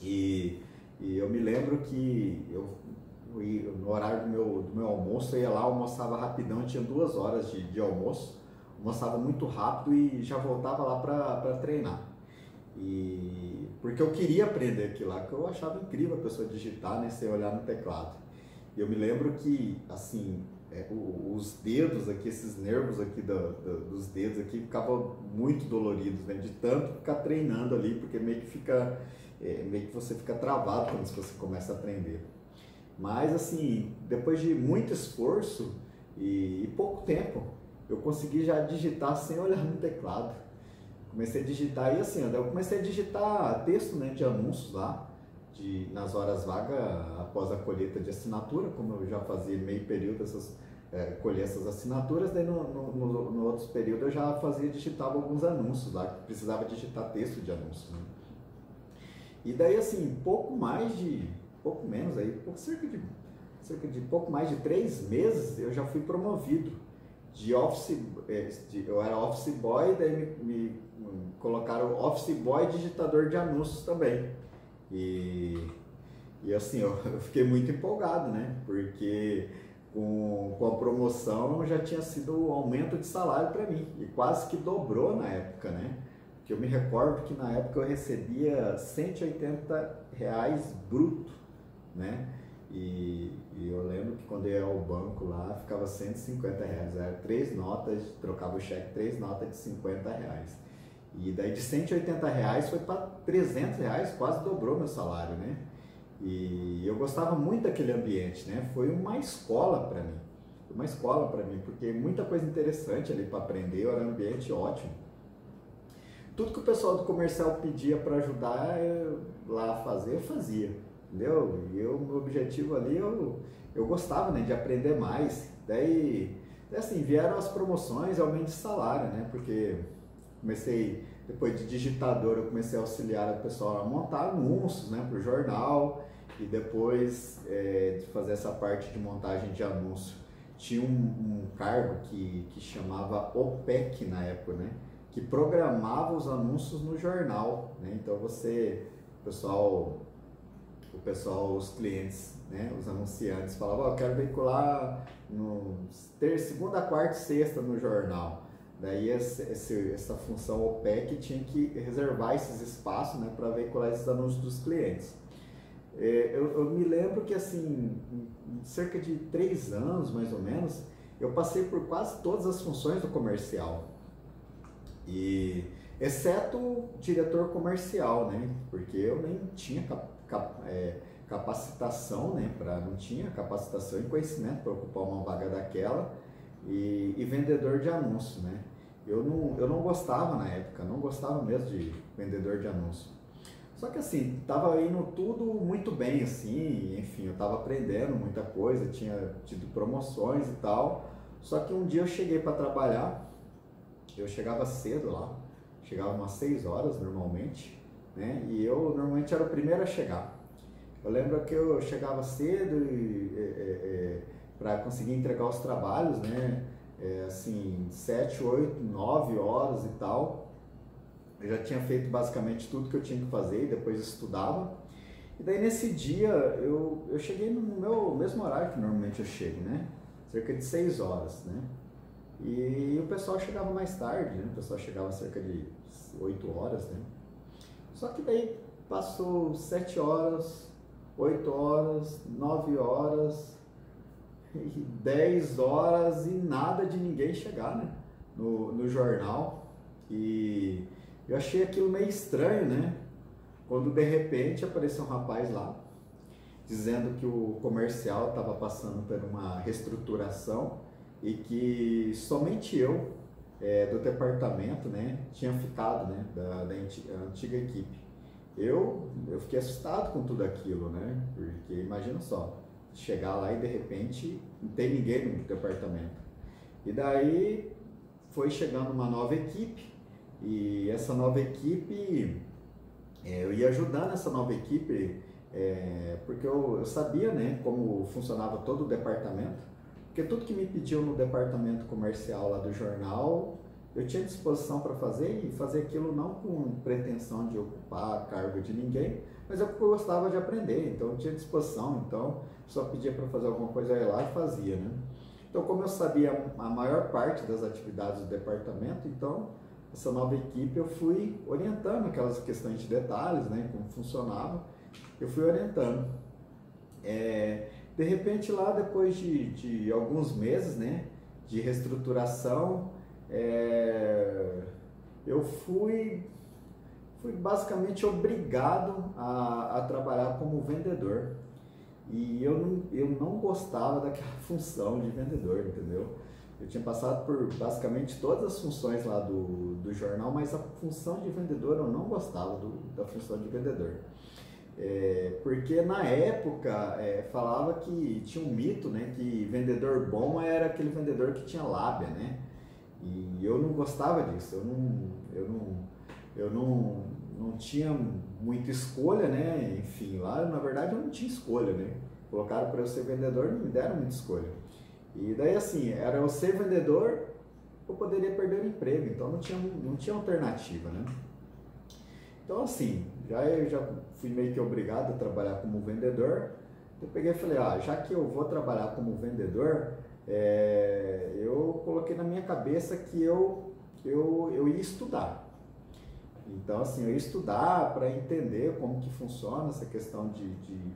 E, e eu me lembro que eu, no horário do meu, do meu almoço, eu ia lá, almoçava rapidão, tinha duas horas de, de almoço almoçava muito rápido e já voltava lá para treinar. E porque eu queria aprender aquilo lá, que eu achava incrível a pessoa digitar, né, sem olhar no teclado. E eu me lembro que, assim, é, os dedos aqui, esses nervos aqui do, dos dedos aqui ficavam muito doloridos, né, de tanto ficar treinando ali, porque meio que fica, é, meio que você fica travado quando você começa a aprender. Mas, assim, depois de muito esforço e, e pouco tempo, eu consegui já digitar sem olhar no teclado. Comecei a digitar e assim, eu comecei a digitar texto né, de anúncios lá, de, nas horas vagas após a colheita de assinatura, como eu já fazia meio período essas, é, colher essas assinaturas, daí no, no, no, no outros períodos eu já fazia, digitava alguns anúncios lá, precisava digitar texto de anúncio. Né? E daí assim, pouco mais de, pouco menos aí, pouco, cerca de, cerca de pouco mais de três meses eu já fui promovido de office, é, de, eu era office boy, daí me, me, colocaram office boy digitador de anúncios também. E, e assim, eu, eu fiquei muito empolgado, né? Porque com, com a promoção já tinha sido um aumento de salário para mim e quase que dobrou na época, né? Que eu me recordo que na época eu recebia 180 reais bruto, né? E, e, eu lembro que quando eu ia ao banco lá, ficava 150 reais. Era três notas, trocava o cheque, três notas de 50 reais. E daí de 180 reais foi para 300 reais, quase dobrou meu salário, né? E eu gostava muito daquele ambiente, né? Foi uma escola para mim. Foi uma escola para mim, porque muita coisa interessante ali para aprender, era um ambiente ótimo. Tudo que o pessoal do comercial pedia para ajudar lá a fazer, eu fazia entendeu? E eu, meu objetivo ali, eu, eu gostava né, de aprender mais. Daí, assim, vieram as promoções e aumento de salário, né? Porque comecei, depois de digitador, eu comecei a auxiliar o pessoal a montar anúncios, né, para o jornal. E depois é, de fazer essa parte de montagem de anúncio, tinha um, um cargo que, que chamava OPEC na época, né? Que programava os anúncios no jornal, né? Então você, o pessoal o pessoal, os clientes, né, os anunciantes falavam, oh, eu quero veicular no ter segunda, quarta e sexta no jornal. Daí esse, essa função OPEC tinha que reservar esses espaços né, para veicular esses anúncios dos clientes. É, eu, eu, me lembro que assim, cerca de três anos mais ou menos, eu passei por quase todas as funções do comercial. E exceto o diretor comercial, né? Porque eu nem tinha é, capacitação, né? Pra, não tinha capacitação e conhecimento para ocupar uma vaga daquela e, e, vendedor de anúncio, né? Eu não, eu não gostava na época, não gostava mesmo de vendedor de anúncio. Só que assim, tava indo tudo muito bem, assim, enfim, eu tava aprendendo muita coisa, tinha tido promoções e tal. Só que um dia eu cheguei para trabalhar, eu chegava cedo lá, chegava umas 6 horas normalmente, né? E eu normalmente era o primeiro a chegar. Eu lembro que eu chegava cedo e é, é, é para conseguir entregar os trabalhos, né? É, assim, 7, 8, 9 horas e tal. Eu já tinha feito basicamente tudo que eu tinha que fazer e depois estudava. E daí nesse dia eu, eu cheguei no meu mesmo horário que normalmente eu chego, né? Cerca de 6 horas, né? E o pessoal chegava mais tarde, né? O pessoal chegava cerca de 8 horas, né? Só que daí passou 7 horas, 8 horas, 9 horas, 10 horas e nada de ninguém chegar, né? No, no jornal. E eu achei aquilo meio estranho, né? Quando de repente apareceu um rapaz lá dizendo que o comercial estava passando por uma reestruturação e que somente eu é, do departamento, né, tinha ficado, né, da, da antiga equipe. Eu, eu fiquei assustado com tudo aquilo, né, porque imagina só, chegar lá e de repente não tem ninguém no departamento. E daí foi chegando uma nova equipe e essa nova equipe, é, eu ia ajudando essa nova equipe, é, porque eu, eu sabia né, como funcionava todo o departamento, porque tudo que me pediu no departamento comercial lá do jornal, eu tinha disposição para fazer e fazer aquilo não com pretensão de ocupar cargo de ninguém, mas eu gostava de aprender, então eu tinha disposição, então só pedia para fazer alguma coisa, ia lá e fazia, né? Então, como eu sabia a maior parte das atividades do departamento, então essa nova equipe, eu fui orientando aquelas questões de detalhes, né, como funcionava, eu fui orientando. É, de repente lá, depois de, de alguns meses, né, de reestruturação, é, eu fui, fui basicamente obrigado a, a trabalhar como vendedor. E eu não, eu não gostava daquela função de vendedor, entendeu? Eu tinha passado por basicamente todas as funções lá do, do jornal, mas a função de vendedor eu não gostava do, da função de vendedor. É, porque na época é, falava que tinha um mito, né, que vendedor bom era aquele vendedor que tinha lábia, né? E eu não gostava disso. Eu não, eu não, eu não, não tinha muita escolha, né? Enfim, lá na verdade eu não tinha escolha, né? Colocaram para eu ser vendedor, não me deram muita escolha. E daí assim, era eu ser vendedor, eu poderia perder o emprego, então não tinha, não tinha alternativa, né? Então assim, já já fui meio que obrigado a trabalhar como vendedor. Eu peguei e falei, ah, já que eu vou trabalhar como vendedor, é, eu coloquei na minha cabeça que eu, eu, eu ia estudar. Então assim, eu ia estudar para entender como que funciona essa questão de, de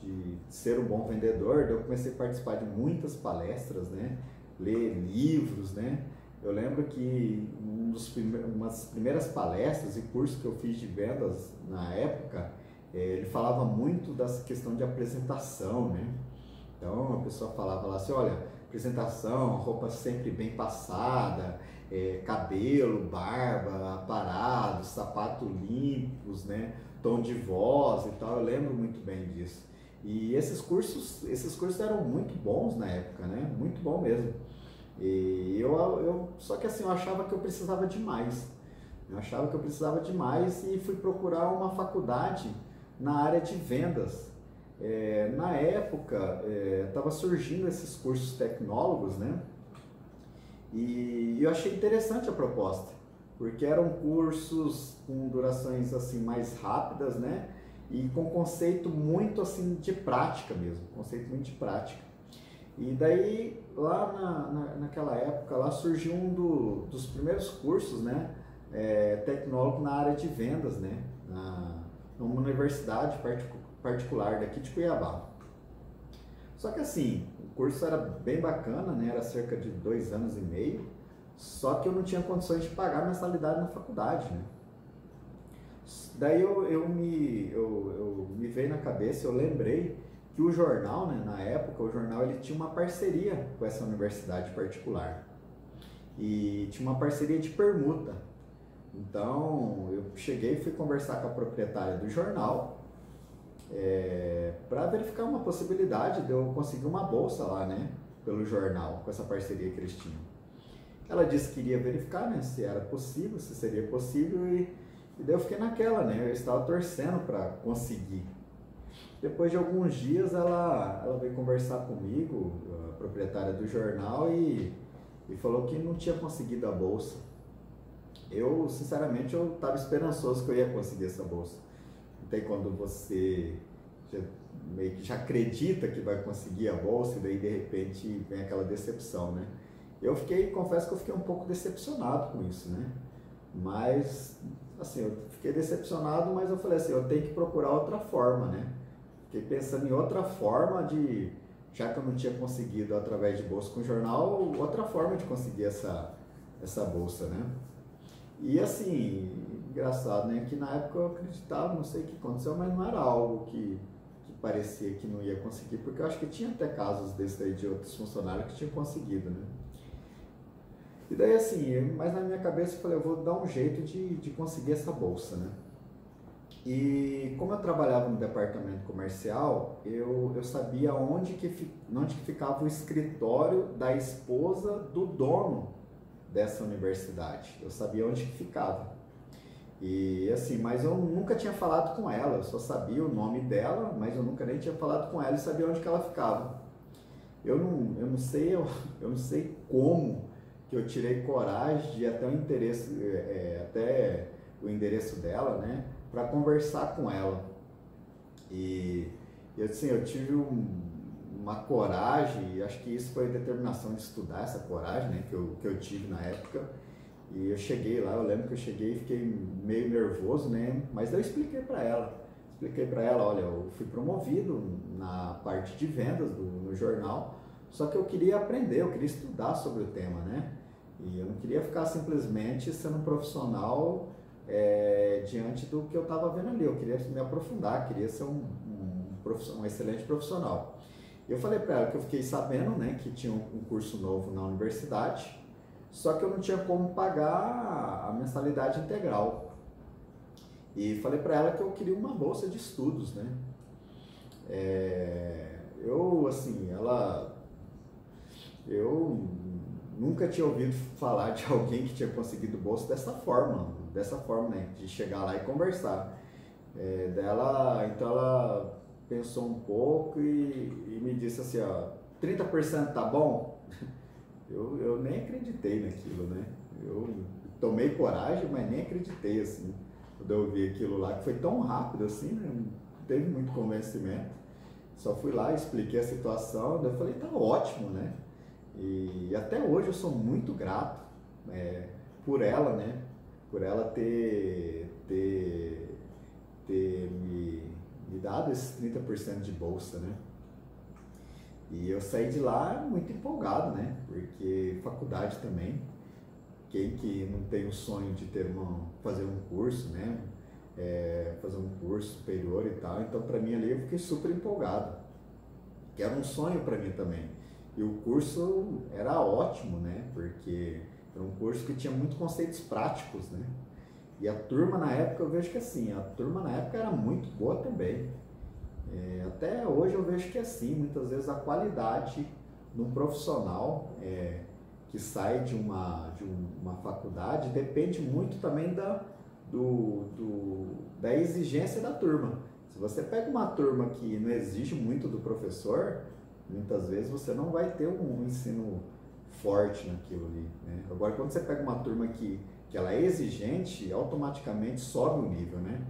de ser um bom vendedor, eu comecei a participar de muitas palestras, né? Ler livros, né? Eu lembro que um dos prime umas primeiras palestras e cursos que eu fiz de vendas na época, ele falava muito dessa questão de apresentação, né? Então a pessoa falava lá assim, olha, apresentação, roupa sempre bem passada, é, cabelo, barba, aparado, sapato limpos, né? Tom de voz e tal, eu lembro muito bem disso. E esses cursos, esses cursos eram muito bons na época, né? Muito bom mesmo. E eu, eu só que assim, eu achava que eu precisava de mais. Eu achava que eu precisava de mais e fui procurar uma faculdade na área de vendas. É, na época, estava é, surgindo esses cursos tecnólogos, né? E eu achei interessante a proposta, porque eram cursos com durações assim mais rápidas, né? e com conceito muito assim de prática mesmo, conceito muito de prática. E daí lá na, na naquela época lá surgiu um do, dos primeiros cursos, né, é, tecnólogo na área de vendas, né, na numa universidade particular daqui de Cuiabá. Só que assim, o curso era bem bacana, né? Era cerca de dois anos e meio, só que eu não tinha condições de pagar mensalidade na faculdade, né? Daí eu, eu, me, eu, eu me veio na cabeça, eu lembrei que o jornal, né, na época, o jornal ele tinha uma parceria com essa universidade particular. E tinha uma parceria de permuta. Então, eu cheguei e fui conversar com a proprietária do jornal é, para verificar uma possibilidade de eu conseguir uma bolsa lá, né, pelo jornal, com essa parceria que eles tinham. Ela disse que iria verificar, né, se era possível, se seria possível e e daí eu fiquei naquela, né? Eu estava torcendo para conseguir. Depois de alguns dias ela, ela veio conversar comigo, a proprietária do jornal, e, e falou que não tinha conseguido a bolsa. Eu, sinceramente, eu estava esperançoso que eu ia conseguir essa bolsa. Então quando você já, meio que já acredita que vai conseguir a bolsa e daí de repente vem aquela decepção, né? Eu fiquei, confesso que eu fiquei um pouco decepcionado com isso, né? Mas assim, eu fiquei decepcionado, mas eu falei assim, eu tenho que procurar outra forma, né? Fiquei pensando em outra forma de, já que eu não tinha conseguido através de bolsa com jornal, outra forma de conseguir essa, essa bolsa, né? E assim, engraçado, né? Que na época eu acreditava, não sei o que aconteceu, mas não era algo que, que parecia que não ia conseguir, porque eu acho que tinha até casos desses aí de outros funcionários que tinham conseguido, né? E daí assim, mas na minha cabeça eu falei, eu vou dar um jeito de, de conseguir essa bolsa, né? E como eu trabalhava no departamento comercial, eu, eu sabia onde que, onde que ficava o escritório da esposa do dono dessa universidade. Eu sabia onde que ficava. E assim, mas eu nunca tinha falado com ela, eu só sabia o nome dela, mas eu nunca nem tinha falado com ela e sabia onde que ela ficava. Eu não, eu não sei, eu, eu não sei como que eu tirei coragem de até o interesse, é, é, até o endereço dela, né, para conversar com ela. E assim, eu tive um, uma coragem, e acho que isso foi a determinação de estudar essa coragem, né, que eu, que eu tive na época. E eu cheguei lá, eu lembro que eu cheguei e fiquei meio nervoso, né, mas eu expliquei para ela. Expliquei para ela, olha, eu fui promovido na parte de vendas do, no jornal, só que eu queria aprender, eu queria estudar sobre o tema, né? E eu não queria ficar simplesmente sendo um profissional é, diante do que eu estava vendo ali. Eu queria me aprofundar, queria ser um, um, um excelente profissional. Eu falei para ela que eu fiquei sabendo né, que tinha um curso novo na universidade, só que eu não tinha como pagar a mensalidade integral. E falei para ela que eu queria uma bolsa de estudos, né? É, eu, assim, ela... Eu nunca tinha ouvido falar de alguém que tinha conseguido bolsa dessa forma, dessa forma, né? De chegar lá e conversar. É, dela, então ela pensou um pouco e, e me disse assim, ó, 30% tá bom? Eu, eu nem acreditei naquilo, né? Eu tomei coragem, mas nem acreditei, assim, quando eu vi aquilo lá, que foi tão rápido assim, né? Não teve muito convencimento. Só fui lá, expliquei a situação, daí eu falei, tá ótimo, né? E até hoje eu sou muito grato é, por ela, né? Por ela ter, ter, ter me, me dado esses 30% de bolsa, né? E eu saí de lá muito empolgado, né? Porque faculdade também, quem que não tem o sonho de ter uma, fazer um curso, né? É, fazer um curso superior e tal. Então, para mim ali, eu fiquei super empolgado. Que era um sonho para mim também. E o curso era ótimo, né? Porque era um curso que tinha muitos conceitos práticos, né? E a turma na época eu vejo que assim, a turma na época era muito boa também. É, até hoje eu vejo que é assim, muitas vezes a qualidade de um profissional é, que sai de uma, de uma faculdade depende muito também da, do, do, da exigência da turma. Se você pega uma turma que não exige muito do professor, muitas vezes você não vai ter um ensino forte naquilo ali. Né? Agora, quando você pega uma turma que, que ela é exigente, automaticamente sobe o nível, né?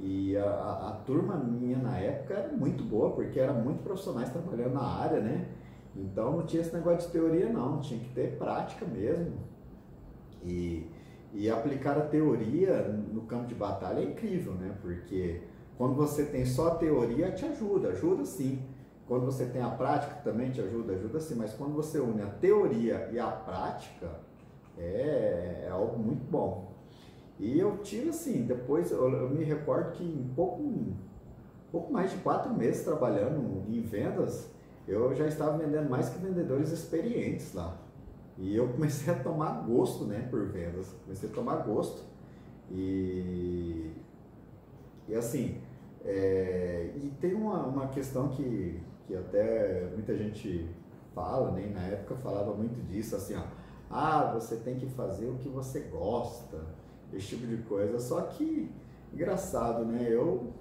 E a, a, a, turma minha na época era muito boa, porque era muito profissionais trabalhando na área, né? Então não tinha esse negócio de teoria não, tinha que ter prática mesmo. E, e aplicar a teoria no campo de batalha é incrível, né? Porque Quando você tem só a teoria, te ajuda, ajuda sim. Quando você tem a prática, também te ajuda, ajuda sim. Mas quando você une a teoria e a prática, é, é algo muito bom. E eu tive assim, depois eu, eu me recordo que em pouco, pouco mais de quatro meses trabalhando em vendas, eu já estava vendendo mais que vendedores experientes lá. E eu comecei a tomar gosto né, por vendas, comecei a tomar gosto. E, e assim, é, e tem uma, uma questão que, que até muita gente fala, né, na época falava muito disso, assim, ó, ah, você tem que fazer o que você gosta, esse tipo de coisa. Só que, engraçado, né? Eu,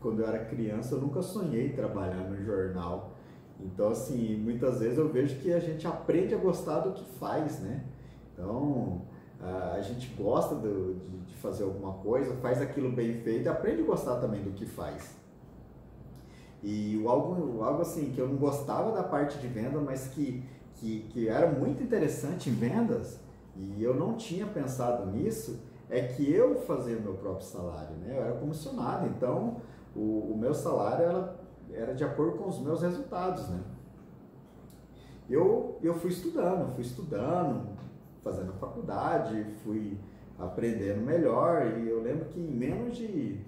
quando eu era criança, eu nunca sonhei trabalhar no jornal. Então, assim, muitas vezes eu vejo que a gente aprende a gostar do que faz, né? Então, a gente gosta do, de, de, fazer alguma coisa, faz aquilo bem feito aprende a gostar também do que faz. E algo, algo assim que eu não gostava da parte de venda, mas que, que, que era muito interessante em vendas, e eu não tinha pensado nisso, é que eu fazia meu próprio salário, né? Eu era comissionado, então o, o meu salário era, era de acordo com os meus resultados, né? Eu, eu fui estudando, fui estudando, fazendo faculdade, fui aprendendo melhor e eu lembro que em menos de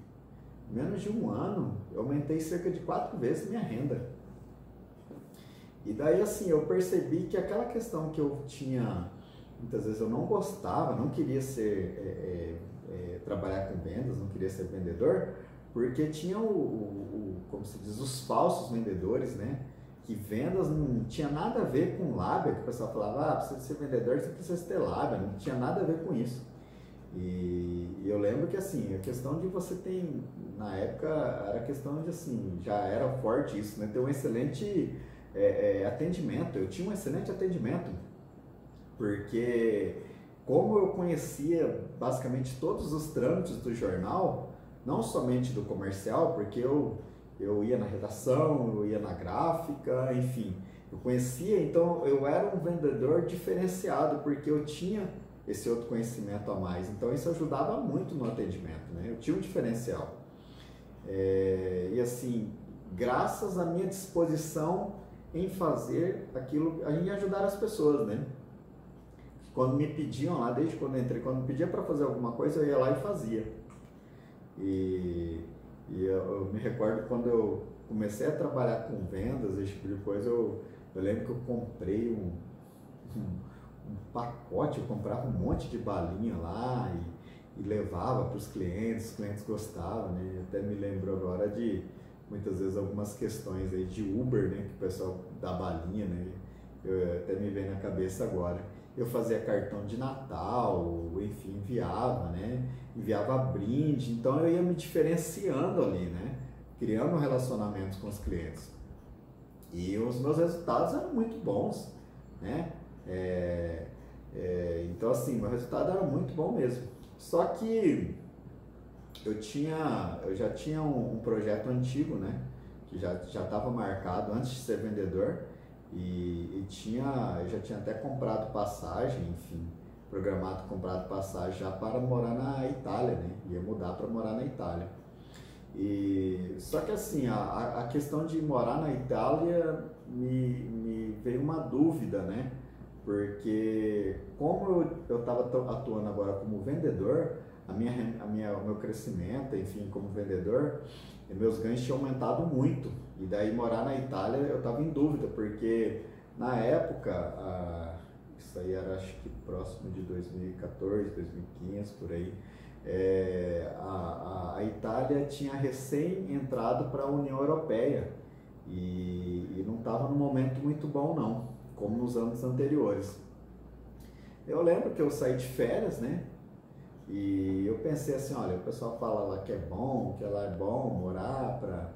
menos de um ano eu aumentei cerca de quatro vezes minha renda. E daí assim eu percebi que aquela questão que eu tinha muitas vezes eu não gostava, não queria ser é, é, é, trabalhar com vendas, não queria ser vendedor, porque tinha o, o, o, como se diz, os falsos vendedores, né? Que vendas não tinha nada a ver com lábia, que o pessoal falava, ah, precisa ser vendedor, você precisa ter lábia, não tinha nada a ver com isso. E, e eu lembro que assim, a questão de você tem, na época, era questão de assim, já era forte isso, né? Ter um excelente é, é, atendimento, eu tinha um excelente atendimento porque como eu conhecia basicamente todos os trâmites do jornal, não somente do comercial, porque eu, eu ia na redação, eu ia na gráfica, enfim, eu conhecia, então eu era um vendedor diferenciado, porque eu tinha esse outro conhecimento a mais, então isso ajudava muito no atendimento, né? eu tinha um diferencial. É, e assim, graças à minha disposição em fazer aquilo, em ajudar as pessoas, né? Quando me pediam lá, desde quando entrei, quando me pedia para fazer alguma coisa, eu ia lá e fazia. E, e eu, eu, me recordo quando eu comecei a trabalhar com vendas, esse tipo de coisa, eu, eu lembro que eu comprei um, um, um pacote, eu comprava um monte de balinha lá e, e levava para os clientes, os clientes gostavam, né? Até me lembro agora de muitas vezes algumas questões aí de Uber, né? Que o pessoal dá balinha, né? Eu, até me vem na cabeça agora eu fazia cartão de Natal, enfim, enviava, né? Enviava brinde, então eu ia me diferenciando ali, né? Criando relacionamentos com os clientes. E os meus resultados eram muito bons, né? É, é, então, assim, meu resultado era muito bom mesmo. Só que eu tinha, eu já tinha um, um projeto antigo, né? Que já estava marcado antes de ser vendedor e, e tinha, eu já tinha até comprado passagem, enfim, programado comprado passagem já para morar na Itália, né? Ia mudar para morar na Itália. E só que assim, a, a questão de morar na Itália me, me veio uma dúvida, né? Porque como eu estava atuando agora como vendedor, a minha, a minha, o meu crescimento, enfim, como vendedor, meus ganhos tinham aumentado muito. E daí morar na Itália eu estava em dúvida, porque na época, a, isso aí era acho que próximo de 2014, 2015, por aí, é, a, a, Itália tinha recém entrado para a União Europeia e, e não estava num momento muito bom não, como nos anos anteriores. Eu lembro que eu saí de férias, né? E eu pensei assim, olha, o pessoal fala lá que é bom, que lá é bom morar para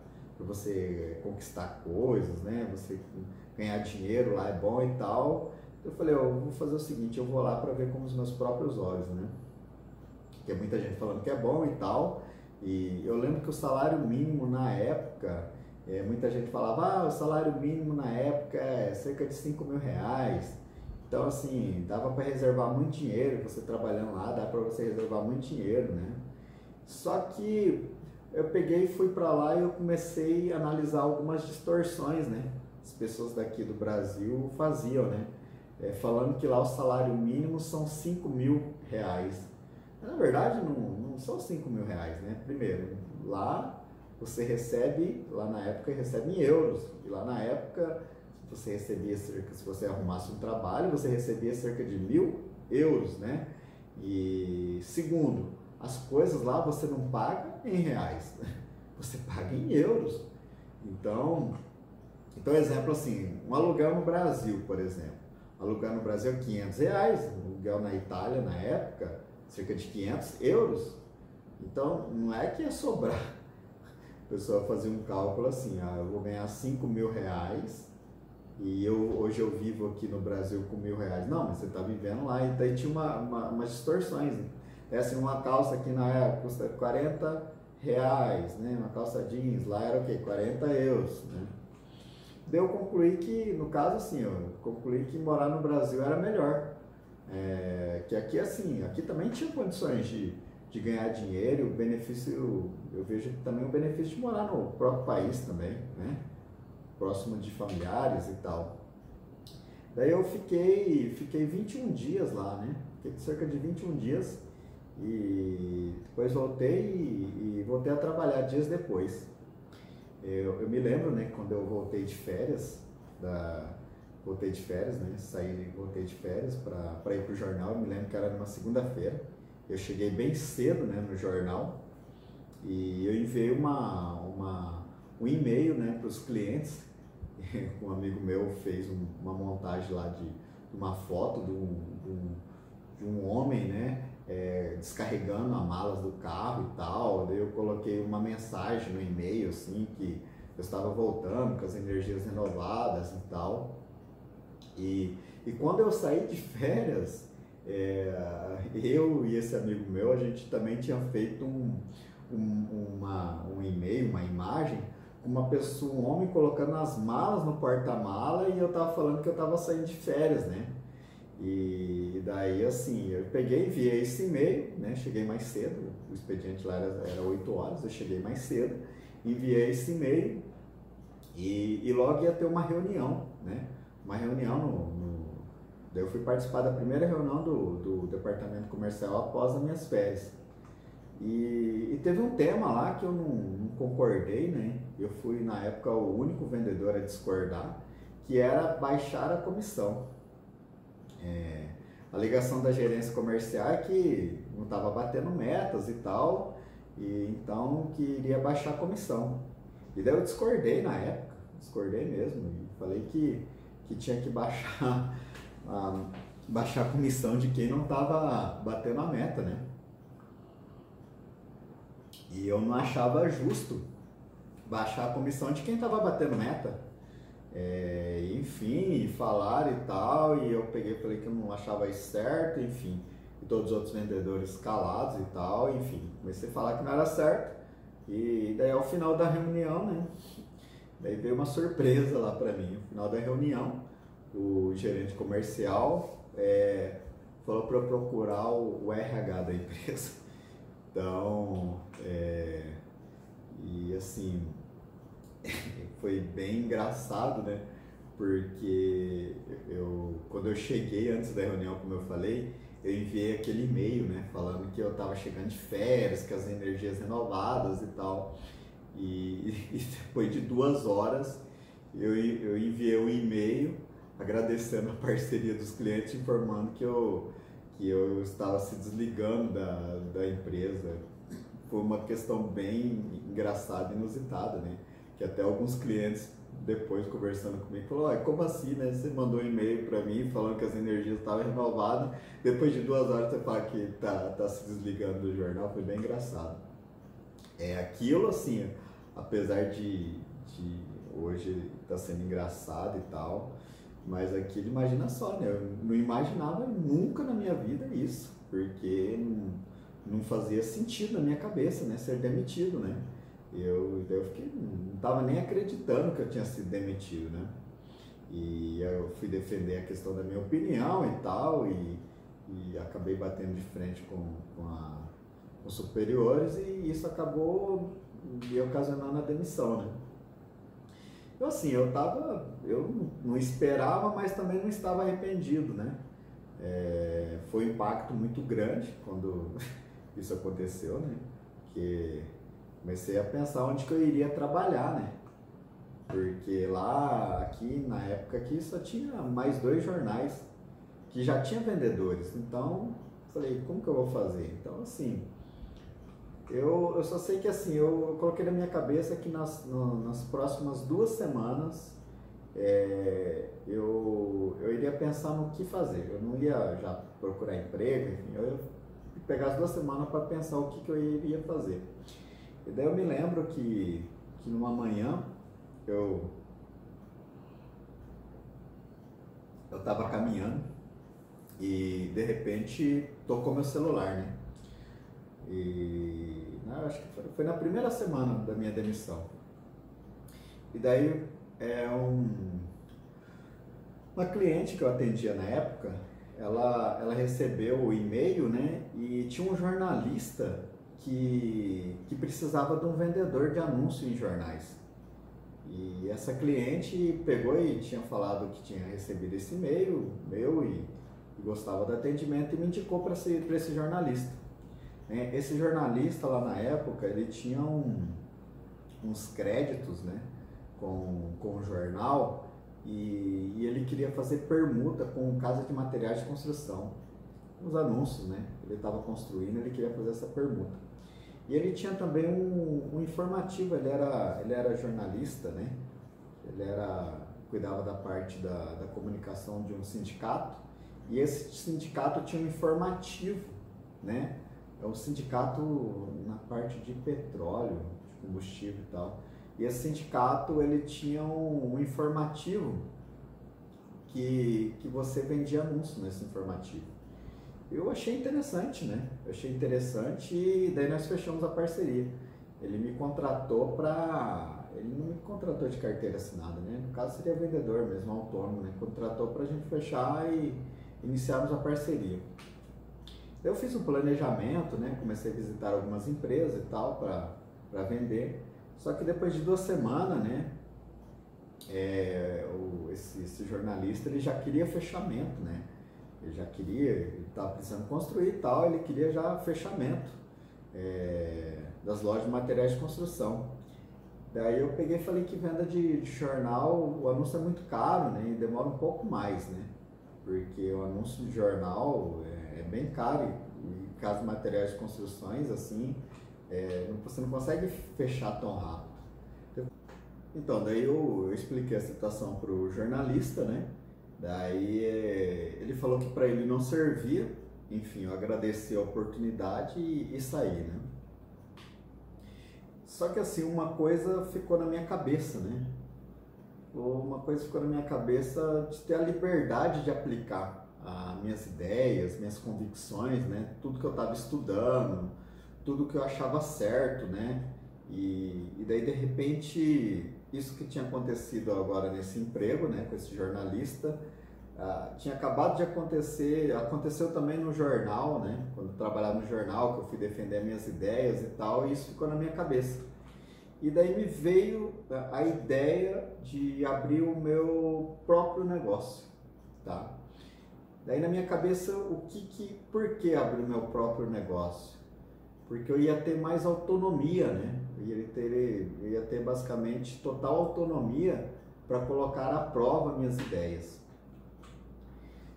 você conquistar coisas, né? Você ganhar dinheiro lá é bom e tal. Eu falei, eu vou fazer o seguinte, eu vou lá para ver com os meus próprios olhos, né? Porque muita gente falando que é bom e tal. E eu lembro que o salário mínimo na época, é, muita gente falava, ah, o salário mínimo na época é cerca de 5 mil reais. Então, assim, dava para reservar muito dinheiro, você trabalhando lá, dá para você reservar muito dinheiro, né? Só que eu peguei e fui para lá e eu comecei a analisar algumas distorções, né? As pessoas daqui do Brasil faziam, né? É, falando que lá o salário mínimo são 5 mil reais. Na verdade, não, não são 5 mil reais, né? Primeiro, lá você recebe, lá na época recebe em euros. E lá na época você recebia cerca, se você arrumasse um trabalho, você recebia cerca de mil euros, né? E segundo, as coisas lá você não paga em reais, você paga em euros. Então, então exemplo assim, um aluguel no Brasil, por exemplo, aluguel no Brasil 500 reais, aluguel na Itália na época cerca de 500 euros. Então, não é que ia sobrar. A pessoa fazia um cálculo assim, ah, eu vou ganhar 5 mil reais e eu, hoje eu vivo aqui no Brasil com mil reais. Não, mas você está vivendo lá. E daí tinha uma, uma, umas distorções. Né? É assim, uma calça aqui na época custa 40 reais, né? Uma calça jeans, lá era o quê? 40 euros, né? Daí eu concluí que, no caso assim, eu concluí que morar no Brasil era melhor. É, que aqui assim, aqui também tinha condições de, de ganhar dinheiro, o benefício, eu vejo também o benefício de morar no próprio país também, né? Próximo de familiares e tal. Daí eu fiquei, fiquei 21 dias lá, né? Fiquei cerca de 21 dias e depois voltei e, e voltei a trabalhar dias depois. Eu, eu, me lembro, né, quando eu voltei de férias, da, voltei de férias, né, saí, voltei de férias para ir para o jornal, eu me lembro que era numa segunda-feira, eu cheguei bem cedo, né, no jornal, e eu enviei uma, uma, um e-mail, né, para os clientes, um amigo meu fez um, uma montagem lá de, de uma foto de um, de um, de um homem, né, é, descarregando as malas do carro e tal. Daí eu coloquei uma mensagem no e-mail assim que eu estava voltando com as energias renovadas e tal. E, e quando eu saí de férias, é, eu e esse amigo meu, a gente também tinha feito um, um, uma, um e-mail, uma imagem, uma pessoa, um homem colocando as malas no porta-mala e eu tava falando que eu tava saindo de férias, né? E daí, assim, eu peguei, enviei esse e-mail, né? Cheguei mais cedo, o expediente lá era, era 8 horas, eu cheguei mais cedo, enviei esse e-mail e, e logo ia ter uma reunião, né? Uma reunião no, no... Daí eu fui participar da primeira reunião do, do departamento comercial após as minhas férias. E, e, teve um tema lá que eu não, não, concordei, né? Eu fui, na época, o único vendedor a discordar, que era baixar a comissão. É, a ligação da gerência comercial é que não estava batendo metas e tal, e então que iria baixar a comissão. E daí eu discordei na época, discordei mesmo, e falei que, que tinha que baixar a, baixar a comissão de quem não estava batendo a meta, né? E eu não achava justo baixar a comissão de quem estava batendo meta. É, enfim, falar e tal, e eu peguei e falei que eu não achava isso certo, enfim. E todos os outros vendedores calados e tal, enfim. Comecei a falar que não era certo. E daí ao final da reunião, né? Daí veio uma surpresa lá para mim. No final da reunião, o gerente comercial é, falou para eu procurar o, o, RH da empresa. Então, é, e assim, foi bem engraçado, né? Porque eu, quando eu cheguei antes da reunião, como eu falei, eu enviei aquele e-mail, né? Falando que eu estava chegando de férias, que as energias renovadas e tal. E, e depois de duas horas, eu, eu enviei um e-mail agradecendo a parceria dos clientes, informando que eu, que eu estava se desligando da, da empresa. Foi uma questão bem engraçada, inusitada, né? Que até alguns clientes depois conversando comigo falaram, como assim, né? Você mandou um e-mail para mim falando que as energias estavam renovadas, depois de duas horas você fala que tá, tá se desligando do jornal, foi bem engraçado. É aquilo assim, apesar de, de hoje tá sendo engraçado e tal, mas aquilo imagina só, né? Eu não imaginava nunca na minha vida isso, porque não, não fazia sentido na minha cabeça, né? Ser demitido, né? Eu, eu fiquei, não estava nem acreditando que eu tinha sido demitido, né? E eu fui defender a questão da minha opinião e tal, e, e acabei batendo de frente com, com, a, com os superiores, e isso acabou e ocasionando a demissão, né? Então assim, eu tava, eu não esperava, mas também não estava arrependido, né? É, foi um impacto muito grande quando isso aconteceu, né? Porque comecei a pensar onde que eu iria trabalhar, né? Porque lá, aqui, na época aqui, só tinha mais dois jornais que já tinha vendedores. Então, falei, como que eu vou fazer? Então, assim, eu, eu só sei que assim, eu, eu coloquei na minha cabeça que nas, no, nas próximas duas semanas é, eu, eu iria pensar no que fazer. Eu não ia já procurar emprego, enfim, eu ia pegar as duas semanas para pensar o que, que eu iria fazer. E daí eu me lembro que, que numa manhã eu eu estava caminhando e de repente tocou meu celular, né? E não, acho que foi, foi, na primeira semana da minha demissão. E daí é um uma cliente que eu atendia na época, ela, ela recebeu o e-mail, né? E tinha um jornalista que, que precisava de um vendedor de anúncio em jornais. E essa cliente pegou e tinha falado que tinha recebido esse e-mail meu e, e gostava do atendimento e me indicou para esse, esse jornalista. É, esse jornalista lá na época, ele tinha um, uns créditos né, com, com o jornal e, e, ele queria fazer permuta com casa de materiais de construção. Os anúncios, né? Ele estava construindo, ele queria fazer essa permuta. E ele tinha também um, um, informativo, ele era, ele era jornalista, né? Ele era, cuidava da parte da, da comunicação de um sindicato, e esse sindicato tinha um informativo, né? É um sindicato na parte de petróleo, de combustível e tal. E esse sindicato, ele tinha um, um informativo que, que você vendia anúncio nesse informativo. Eu achei interessante, né? Eu achei interessante e daí nós fechamos a parceria. Ele me contratou para. Ele não me contratou de carteira assinada, né? No caso seria vendedor mesmo, autônomo, né? Contratou para a gente fechar e iniciarmos a parceria. Eu fiz um planejamento, né? Comecei a visitar algumas empresas e tal para vender. Só que depois de duas semanas, né? É, o, esse, esse jornalista ele já queria fechamento, né? Ele já queria, ele estava precisando construir e tal, ele queria já fechamento é, das lojas de materiais de construção. Daí eu peguei e falei que venda de, de, jornal, o anúncio é muito caro, né? E demora um pouco mais, né? Porque o anúncio de jornal é, é bem caro e, caso de materiais de construções, assim, é, você não consegue fechar tão rápido. Então, daí eu, eu expliquei a situação para o jornalista, né? Daí é, ele falou que para ele não servia, enfim, eu agradeci a oportunidade e, e saí, né? Só que assim, uma coisa ficou na minha cabeça, né? Uma coisa ficou na minha cabeça de ter a liberdade de aplicar as minhas ideias, minhas convicções, né? Tudo que eu estava estudando, tudo que eu achava certo, né? E, e daí de repente isso que tinha acontecido agora nesse emprego, né, com esse jornalista, ah, tinha acabado de acontecer, aconteceu também no jornal, né, quando eu trabalhava no jornal, que eu fui defender minhas ideias e tal, e isso ficou na minha cabeça. E daí me veio a ideia de abrir o meu próprio negócio, tá? Daí na minha cabeça, o que que, por que abrir o meu próprio negócio? porque eu ia ter mais autonomia, né? Eu ia ter, ia ter basicamente total autonomia para colocar à prova minhas ideias.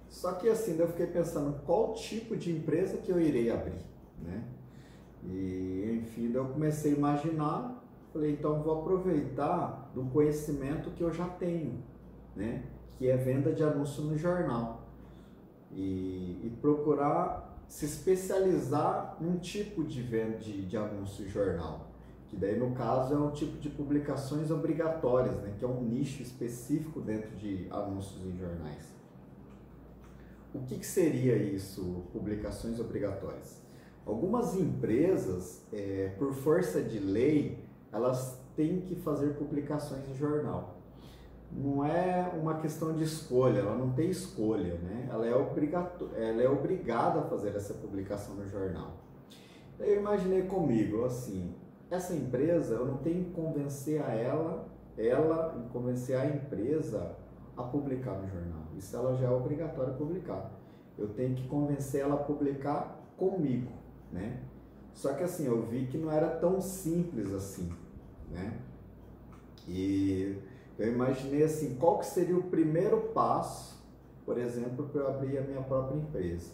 Só que assim, eu fiquei pensando qual tipo de empresa que eu irei abrir, né? E enfim, eu comecei a imaginar, falei, então vou aproveitar do conhecimento que eu já tenho, né? Que é venda de anúncio no jornal. E, e procurar se especializar num tipo de venda de, de anúncio jornal, que daí no caso é um tipo de publicações obrigatórias, né, que é um nicho específico dentro de anúncios em jornais. O que, que seria isso, publicações obrigatórias? Algumas empresas, é, por força de lei, elas têm que fazer publicações em jornal não é uma questão de escolha, ela não tem escolha, né? Ela é, obrigato, ela é obrigada a fazer essa publicação no jornal. Eu imaginei comigo, assim, essa empresa, eu não tenho que convencer a ela, ela convencer a empresa a publicar no jornal. Isso ela já é obrigatória publicar. Eu tenho que convencer ela a publicar comigo, né? Só que assim, eu vi que não era tão simples assim, né? E eu imaginei assim, qual que seria o primeiro passo, por exemplo, para eu abrir a minha própria empresa.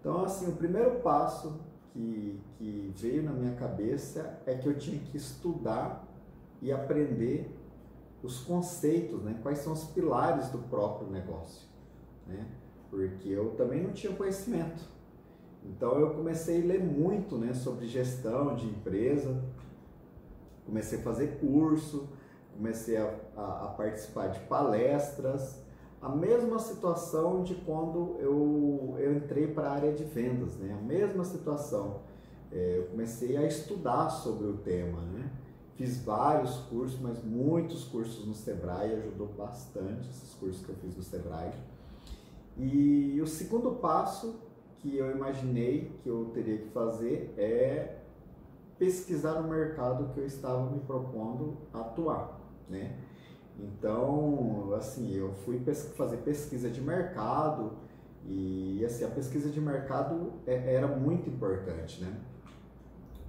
Então, assim, o primeiro passo que, que veio na minha cabeça é que eu tinha que estudar e aprender os conceitos, né? quais são os pilares do próprio negócio. Né? Porque eu também não tinha conhecimento. Então eu comecei a ler muito né, sobre gestão de empresa, comecei a fazer curso, comecei a, a, a participar de palestras, a mesma situação de quando eu, eu entrei para a área de vendas, né? A mesma situação. É, eu comecei a estudar sobre o tema, né? Fiz vários cursos, mas muitos cursos no Sebrae, ajudou bastante esses cursos que eu fiz no Sebrae. E o segundo passo que eu imaginei que eu teria que fazer é pesquisar no mercado que eu estava me propondo atuar, né? Então, assim, eu fui fazer pesquisa de mercado e, assim, a pesquisa de mercado é, era muito importante, né?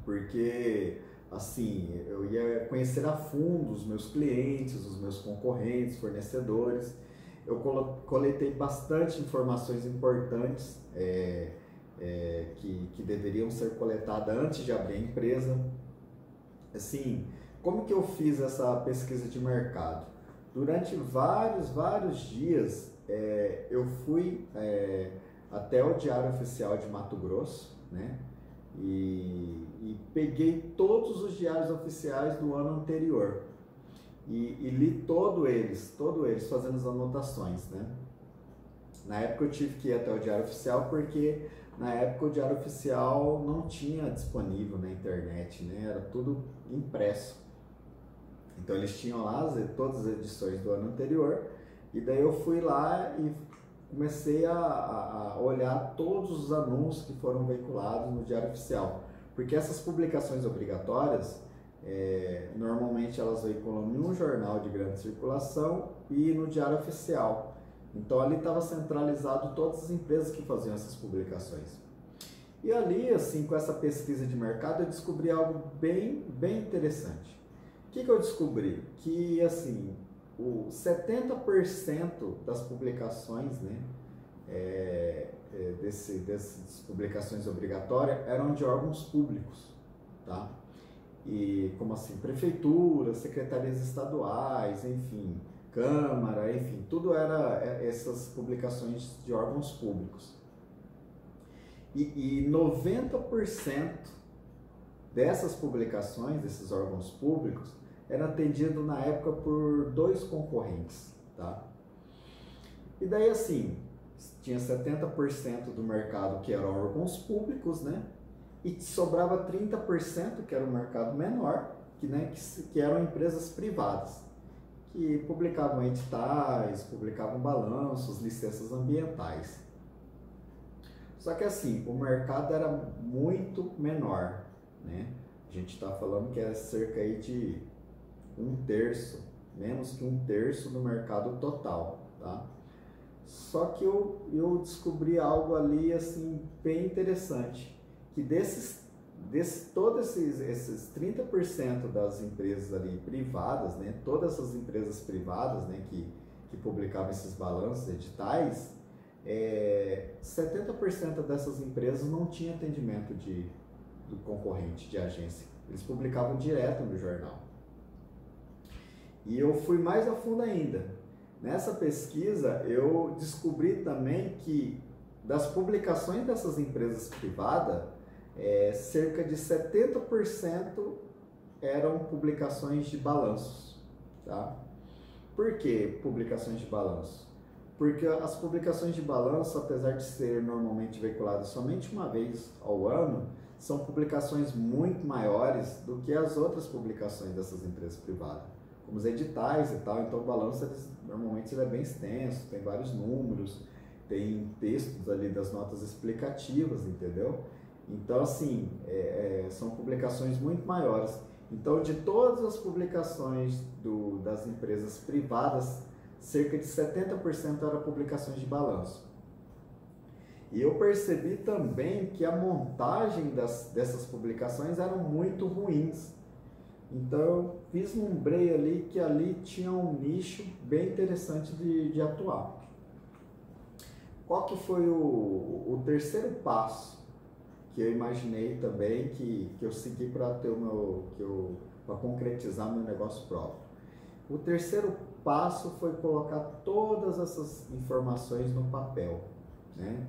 Porque, assim, eu ia conhecer a fundo os meus clientes, os meus concorrentes, fornecedores. Eu coletei bastante informações importantes é, é, que, que deveriam ser coletadas antes de abrir a empresa. Assim, como que eu fiz essa pesquisa de mercado? Durante vários, vários dias é, eu fui é, até o Diário Oficial de Mato Grosso, né? E, e, peguei todos os diários oficiais do ano anterior e, e li todos eles, todos eles, fazendo as anotações, né? Na época eu tive que ir até o Diário Oficial porque na época o Diário Oficial não tinha disponível na internet, né? Era tudo impresso. Então eles tinham lá todas as edições do ano anterior, e daí eu fui lá e comecei a, a, a olhar todos os anúncios que foram veiculados no Diário Oficial. Porque essas publicações obrigatórias, é, normalmente elas veiculam em um jornal de grande circulação e no Diário Oficial. Então ali estava centralizado todas as empresas que faziam essas publicações. E ali, assim, com essa pesquisa de mercado, eu descobri algo bem, bem interessante. O que, que eu descobri? Que, assim, o 70% das publicações, né, é, é, desse, dessas publicações obrigatórias eram de órgãos públicos, tá? E como assim, prefeituras, secretarias estaduais, enfim, Câmara, enfim, tudo era é, essas publicações de órgãos públicos. E, e 90% dessas publicações, desses órgãos públicos, era atendido na época por dois concorrentes, tá? E daí assim, tinha 70% do mercado que eram órgãos públicos, né? E sobrava 30% que era o mercado menor, que, né, que, que eram empresas privadas, que publicavam editais, publicavam balanços, licenças ambientais. Só que assim, o mercado era muito menor, né? A gente está falando que é cerca aí de um terço, menos que um terço do mercado total, tá? Só que eu, eu descobri algo ali assim bem interessante, que desses, desses todos esses, esses 30% das empresas ali privadas, né, todas essas empresas privadas, né, que, que publicavam esses balanços editais, é, 70% dessas empresas não tinha atendimento de, do concorrente, de agência. Eles publicavam direto no jornal. E eu fui mais a fundo ainda. Nessa pesquisa, eu descobri também que das publicações dessas empresas privadas, é, cerca de 70% eram publicações de balanços. Tá? Por que publicações de balanço? Porque as publicações de balanço, apesar de ser normalmente veiculadas somente uma vez ao ano, são publicações muito maiores do que as outras publicações dessas empresas privadas, os editais e tal. Então, o balanço normalmente ele é bem extenso, tem vários números, tem textos ali das notas explicativas, entendeu? Então, assim, é, é, são publicações muito maiores. Então, de todas as publicações do, das empresas privadas, cerca de 70% eram publicações de balanço. E eu percebi também que a montagem das, dessas publicações eram muito ruins. Então eu vislumbrei ali que ali tinha um nicho bem interessante de, de atuar. Qual que foi o, o terceiro passo que eu imaginei também que, que eu segui para ter o meu que eu para concretizar meu negócio próprio? O terceiro passo foi colocar todas essas informações no papel, né?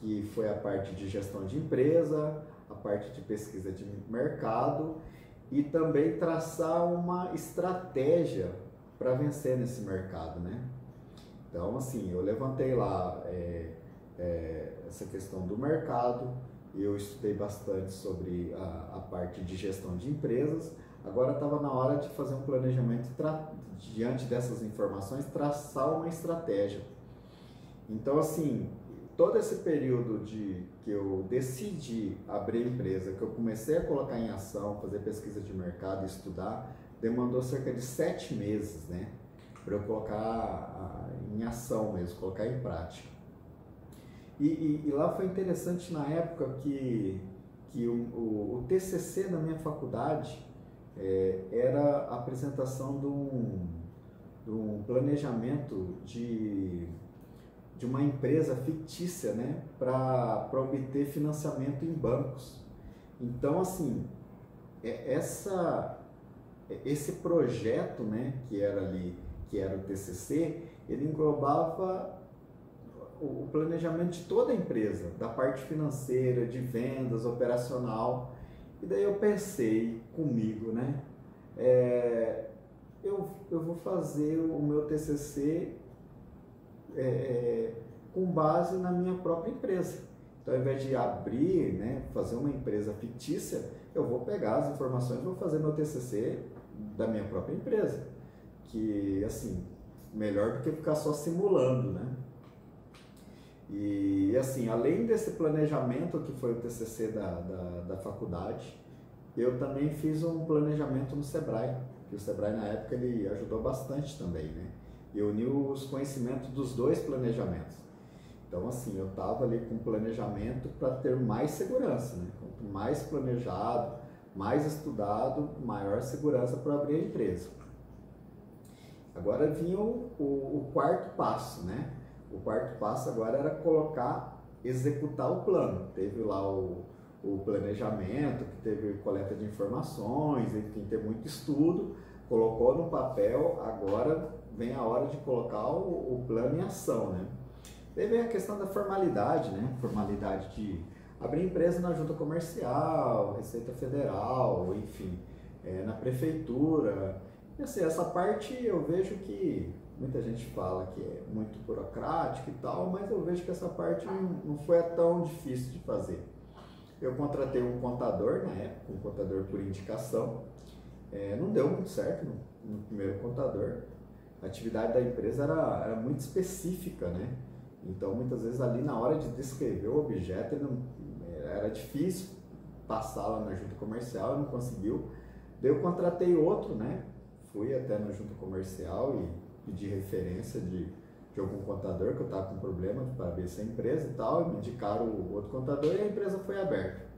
Que foi a parte de gestão de empresa, a parte de pesquisa de mercado e também traçar uma estratégia para vencer nesse mercado, né? Então, assim, eu levantei lá é, é, essa questão do mercado, eu estudei bastante sobre a, a parte de gestão de empresas, agora estava na hora de fazer um planejamento diante dessas informações, traçar uma estratégia. Então, assim, todo esse período de que eu decidi abrir empresa, que eu comecei a colocar em ação, fazer pesquisa de mercado, estudar, demandou cerca de sete meses, né? Para eu colocar em ação mesmo, colocar em prática. E, e, e, lá foi interessante na época que, que o, o, o TCC da minha faculdade é, era a apresentação de um, de um planejamento de de uma empresa fictícia, né, para obter financiamento em bancos. Então, assim, é, essa, é, esse projeto, né, que era ali, que era o TCC, ele englobava o planejamento de toda a empresa, da parte financeira, de vendas, operacional. E daí eu pensei comigo, né? É, eu, eu vou fazer o meu TCC é, é, com base na minha própria empresa. Então, ao invés de abrir, né, fazer uma empresa fictícia, eu vou pegar as informações e vou fazer meu TCC da minha própria empresa. Que, assim, melhor do que ficar só simulando, né? E, assim, além desse planejamento que foi o TCC da, da, da faculdade, eu também fiz um planejamento no Sebrae, que o Sebrae na época ele ajudou bastante também, né? E uniu os conhecimentos dos dois planejamentos. Então, assim, eu estava ali com planejamento para ter mais segurança, né? Quanto mais planejado, mais estudado, maior segurança para abrir a empresa. Agora vinha o, o, o, quarto passo, né? O quarto passo agora era colocar, executar o plano. Teve lá o, o planejamento, que teve coleta de informações, enfim, teve muito estudo, colocou no papel, agora vem a hora de colocar o, o plano em ação, né? Daí vem a questão da formalidade, né? Formalidade de abrir empresa na junta comercial, Receita Federal, enfim, é, na prefeitura. E assim, essa parte eu vejo que muita gente fala que é muito burocrático e tal, mas eu vejo que essa parte não, foi tão difícil de fazer. Eu contratei um contador na época, um contador por indicação. É, não deu muito certo no, no primeiro contador, a atividade da empresa era, era muito específica, né? Então, muitas vezes ali na hora de descrever o objeto, não, era difícil passar lá na junta comercial, não conseguiu. Daí eu contratei outro, né? Fui até na junta comercial e pedi referência de, de algum contador que eu estava com problema para abrir essa empresa e tal, e me indicaram o outro contador e a empresa foi aberta.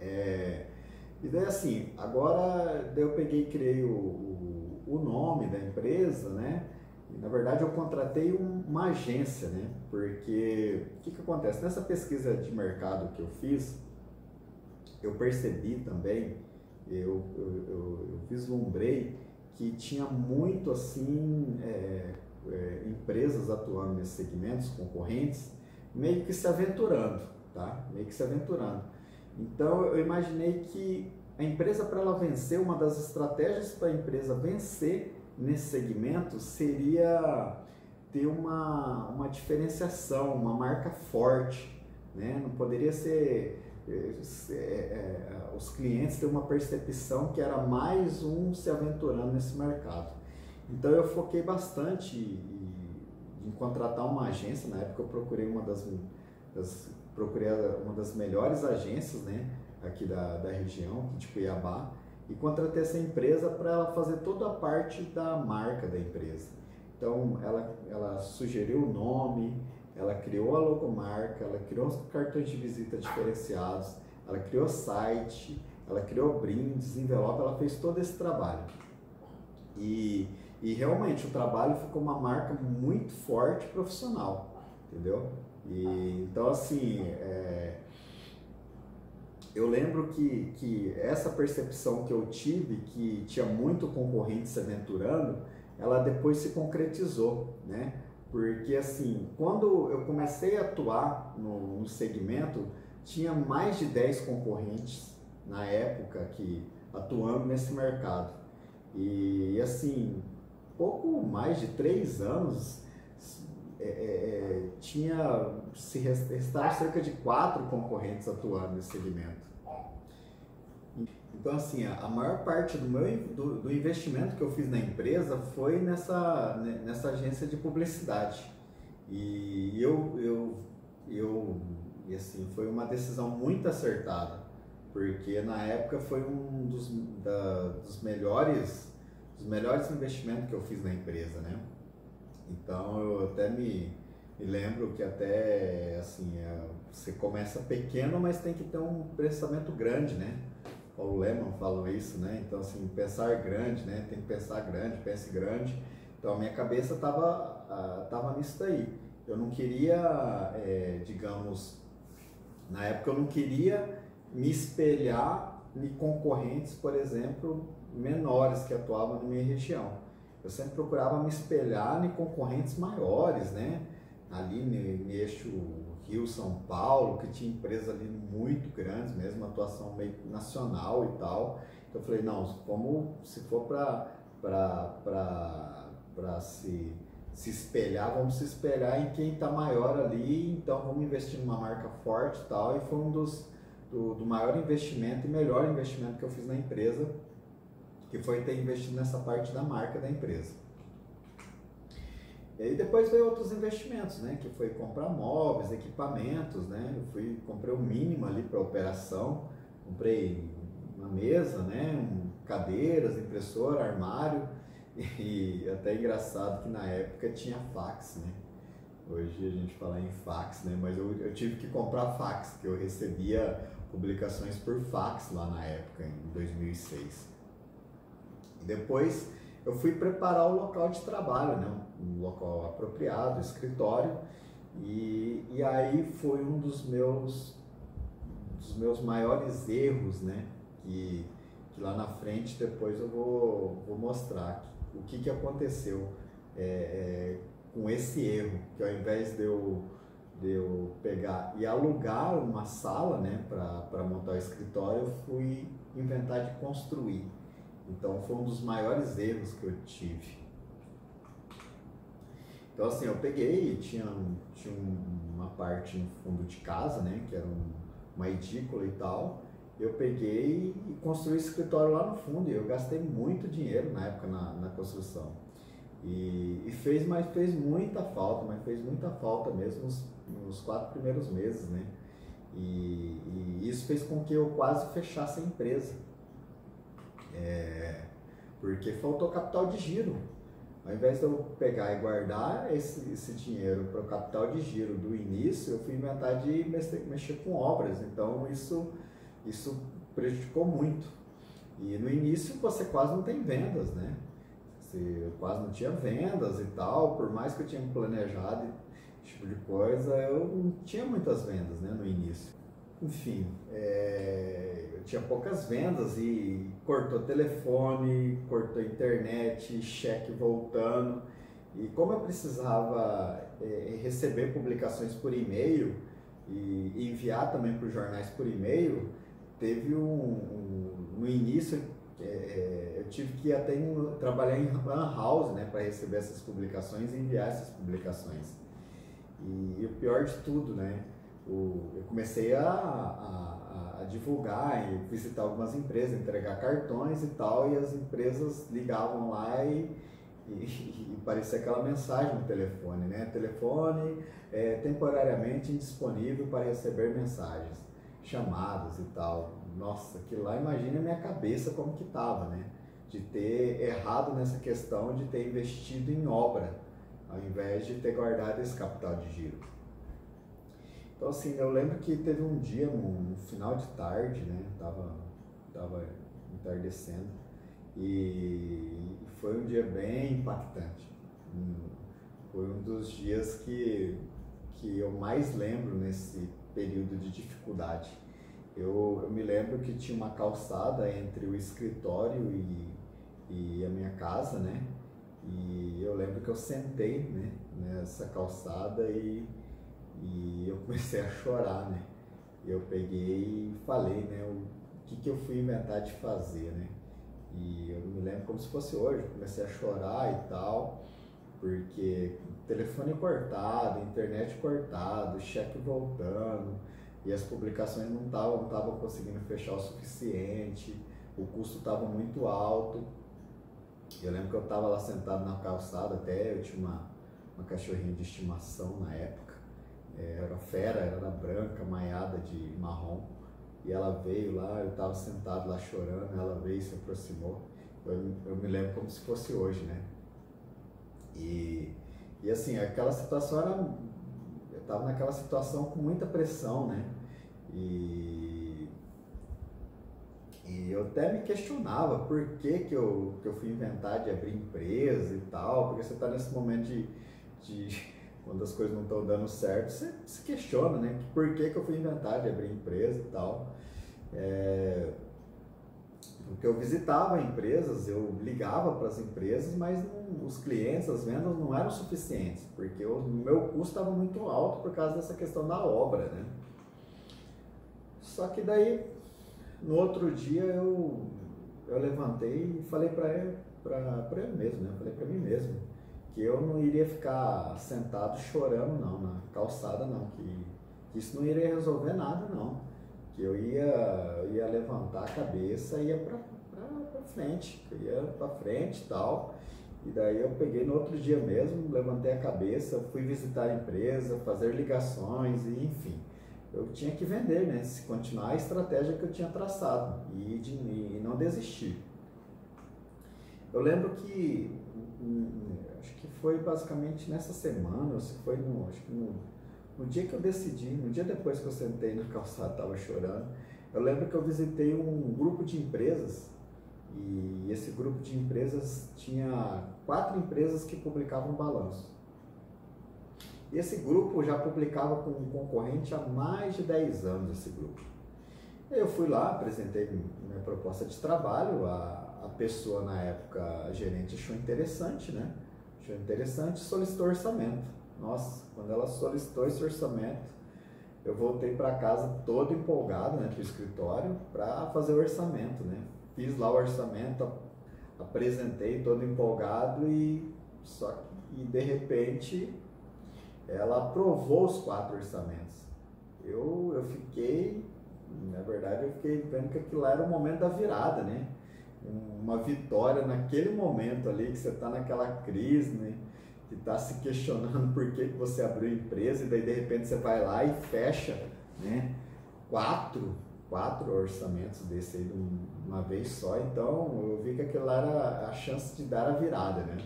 É, e daí assim, agora daí eu peguei e criei o, o nome da empresa, né? E, na verdade, eu contratei um, uma agência, né? Porque o que, que acontece? Nessa pesquisa de mercado que eu fiz, eu percebi também, eu, eu, eu, eu vislumbrei que tinha muito assim é, é, empresas atuando nesses segmentos, concorrentes, meio que se aventurando, tá? Meio que se aventurando. Então eu imaginei que a empresa, para ela vencer, uma das estratégias para a empresa vencer nesse segmento seria ter uma, uma diferenciação, uma marca forte. Né? Não poderia ser é, é, os clientes ter uma percepção que era mais um se aventurando nesse mercado. Então eu foquei bastante em, em contratar uma agência. Na época eu procurei uma das, das procurei uma das melhores agências, né? Aqui da, da região, de Cuiabá, e contratei essa empresa para ela fazer toda a parte da marca da empresa. Então ela, ela sugeriu o nome, ela criou a logomarca, ela criou os cartões de visita diferenciados, ela criou site, ela criou brindes, envelope, ela fez todo esse trabalho. E, e realmente o trabalho ficou uma marca muito forte profissional, entendeu? E, então assim, é, eu lembro que, que essa percepção que eu tive, que tinha muito concorrente se aventurando, ela depois se concretizou, né? Porque assim, quando eu comecei a atuar no, no segmento, tinha mais de 10 concorrentes na época que atuando nesse mercado. E assim, pouco mais de três anos, é, é, é tinha se restaram cerca de quatro concorrentes atuando nesse segmento. Então, assim, a maior parte do meu do, do, investimento que eu fiz na empresa foi nessa, nessa agência de publicidade. E eu, eu, eu e assim, foi uma decisão muito acertada, porque na época foi um dos, da, dos melhores dos melhores investimentos que eu fiz na empresa, né? Então eu até me, me lembro que até assim, é, você começa pequeno, mas tem que ter um pensamento grande, né? O Lehman falou isso, né? Então, assim, pensar grande, né? Tem que pensar grande, pense grande. Então, a minha cabeça estava tava nisso daí. Eu não queria, é, digamos, na época eu não queria me espelhar em concorrentes, por exemplo, menores que atuavam na minha região. Eu sempre procurava me espelhar em concorrentes maiores, né? Ali no, no eixo Rio, São Paulo, que tinha empresas ali muito grandes mesmo, atuação meio nacional e tal. Então eu falei, não, como se for para se, se espelhar, vamos se espelhar em quem está maior ali, então vamos investir numa marca forte e tal. E foi um dos do, do maior investimento e melhor investimento que eu fiz na empresa, que foi ter investido nessa parte da marca da empresa. E aí depois veio outros investimentos, né? Que foi comprar móveis, equipamentos, né? Eu fui, comprei o mínimo ali para operação, comprei uma mesa, né? Um, cadeiras, impressora, armário e até engraçado que na época tinha fax, né? Hoje a gente fala em fax, né? Mas eu, eu tive que comprar fax, que eu recebia publicações por fax lá na época, em 2006. E depois eu fui preparar o local de trabalho, né? um local apropriado, escritório, e, e aí foi um dos meus, dos meus maiores erros, né? que, que lá na frente depois eu vou, vou mostrar o que, que aconteceu é, é, com esse erro, que ao invés de eu, de eu pegar e alugar uma sala né, para montar o escritório, eu fui inventar de construir. Então foi um dos maiores erros que eu tive. Então assim, eu peguei, tinha, tinha uma parte no fundo de casa, né, que era um, uma edícula e tal. Eu peguei e construí o escritório lá no fundo e eu gastei muito dinheiro na época na, na construção. E, e, fez, mas fez muita falta, mas fez muita falta mesmo nos, nos quatro primeiros meses, né? E, e, isso fez com que eu quase fechasse a empresa. É, porque faltou capital de giro. Ao invés de eu pegar e guardar esse, esse dinheiro para o capital de giro do início, eu fui inventar de mexer, mexer com obras. Então isso, isso prejudicou muito. E no início você quase não tem vendas, né? Você quase não tinha vendas e tal, por mais que eu tinha planejado esse tipo de coisa, eu não tinha muitas vendas né, no início. Enfim, é, eu tinha poucas vendas e cortou telefone, cortou internet, cheque voltando. E como eu precisava é, receber publicações por e-mail e enviar também para os jornais por e-mail, teve um, um no início é, é, eu tive que até em, trabalhar em lan house né, para receber essas publicações e enviar essas publicações. E, e o pior de tudo, né? O, eu comecei a, a, a, divulgar e visitar algumas empresas, entregar cartões e tal, e as empresas ligavam lá e, e, e parecia aquela mensagem no telefone, né? Telefone é, temporariamente indisponível para receber mensagens. chamadas e tal. Nossa, que lá imagina a minha cabeça como que tava, né? De ter errado nessa questão de ter investido em obra, ao invés de ter guardado esse capital de giro. Então assim, eu lembro que teve um dia, no final de tarde, né? Tava, tava entardecendo e foi um dia bem impactante. Foi um dos dias que, que eu mais lembro nesse período de dificuldade. Eu, eu me lembro que tinha uma calçada entre o escritório e, e a minha casa, né? E eu lembro que eu sentei né, nessa calçada e, e eu comecei a chorar, né? Eu peguei e falei, né? O que, que eu fui inventar de fazer, né? E eu me lembro como se fosse hoje, comecei a chorar e tal, porque telefone cortado, internet cortado, cheque voltando, e as publicações não estavam não tavam conseguindo fechar o suficiente, o custo estava muito alto. Eu lembro que eu estava lá sentado na calçada, até eu tinha uma, uma cachorrinha de estimação na época, era fera, era branca, maiada de marrom, e ela veio lá, eu estava sentado lá chorando, ela veio e se aproximou. Eu, eu me lembro como se fosse hoje, né? E, e assim, aquela situação era. Eu estava naquela situação com muita pressão, né? E, e eu até me questionava por que, que, eu, que eu fui inventar de abrir empresa e tal, porque você está nesse momento de, de quando as coisas não estão dando certo, você se questiona, né? Por que, que eu fui inventar de abrir empresa e tal. É, porque eu visitava empresas, eu ligava para as empresas, mas não, os clientes, as vendas não eram suficientes, porque o meu custo estava muito alto por causa dessa questão da obra, né? Só que daí, no outro dia, eu, eu levantei e falei para ele, ele mesmo, né? Falei para mim mesmo, que eu não iria ficar sentado chorando não, na calçada não, que, isso não iria resolver nada não, que eu ia, ia levantar a cabeça ia para frente, eu ia para frente e tal, e daí eu peguei no outro dia mesmo, levantei a cabeça, fui visitar a empresa, fazer ligações e enfim, eu tinha que vender, né, se continuar a estratégia que eu tinha traçado e, de, e não desistir. Eu lembro que acho que foi basicamente nessa semana, ou se foi no, acho que no, no dia que eu decidi, no dia depois que eu sentei na calçada, estava chorando, eu lembro que eu visitei um grupo de empresas e esse grupo de empresas tinha quatro empresas que publicavam balanço. E esse grupo já publicava com um concorrente há mais de 10 anos, esse grupo. Eu fui lá, apresentei minha proposta de trabalho, a, a pessoa na época, a gerente, achou interessante, né? Interessante solicitou orçamento. Nossa, quando ela solicitou esse orçamento, eu voltei para casa todo empolgado, né, para o escritório, para fazer o orçamento, né? Fiz lá o orçamento, apresentei todo empolgado e só que e de repente ela aprovou os quatro orçamentos. Eu, eu fiquei, na verdade, eu fiquei vendo que aquilo era o momento da virada, né? Uma vitória naquele momento ali que você está naquela crise, né? que está se questionando por que, que você abriu empresa e daí de repente você vai lá e fecha né? quatro, quatro orçamentos desse aí de uma vez só. Então eu vi que aquilo era a chance de dar a virada, né?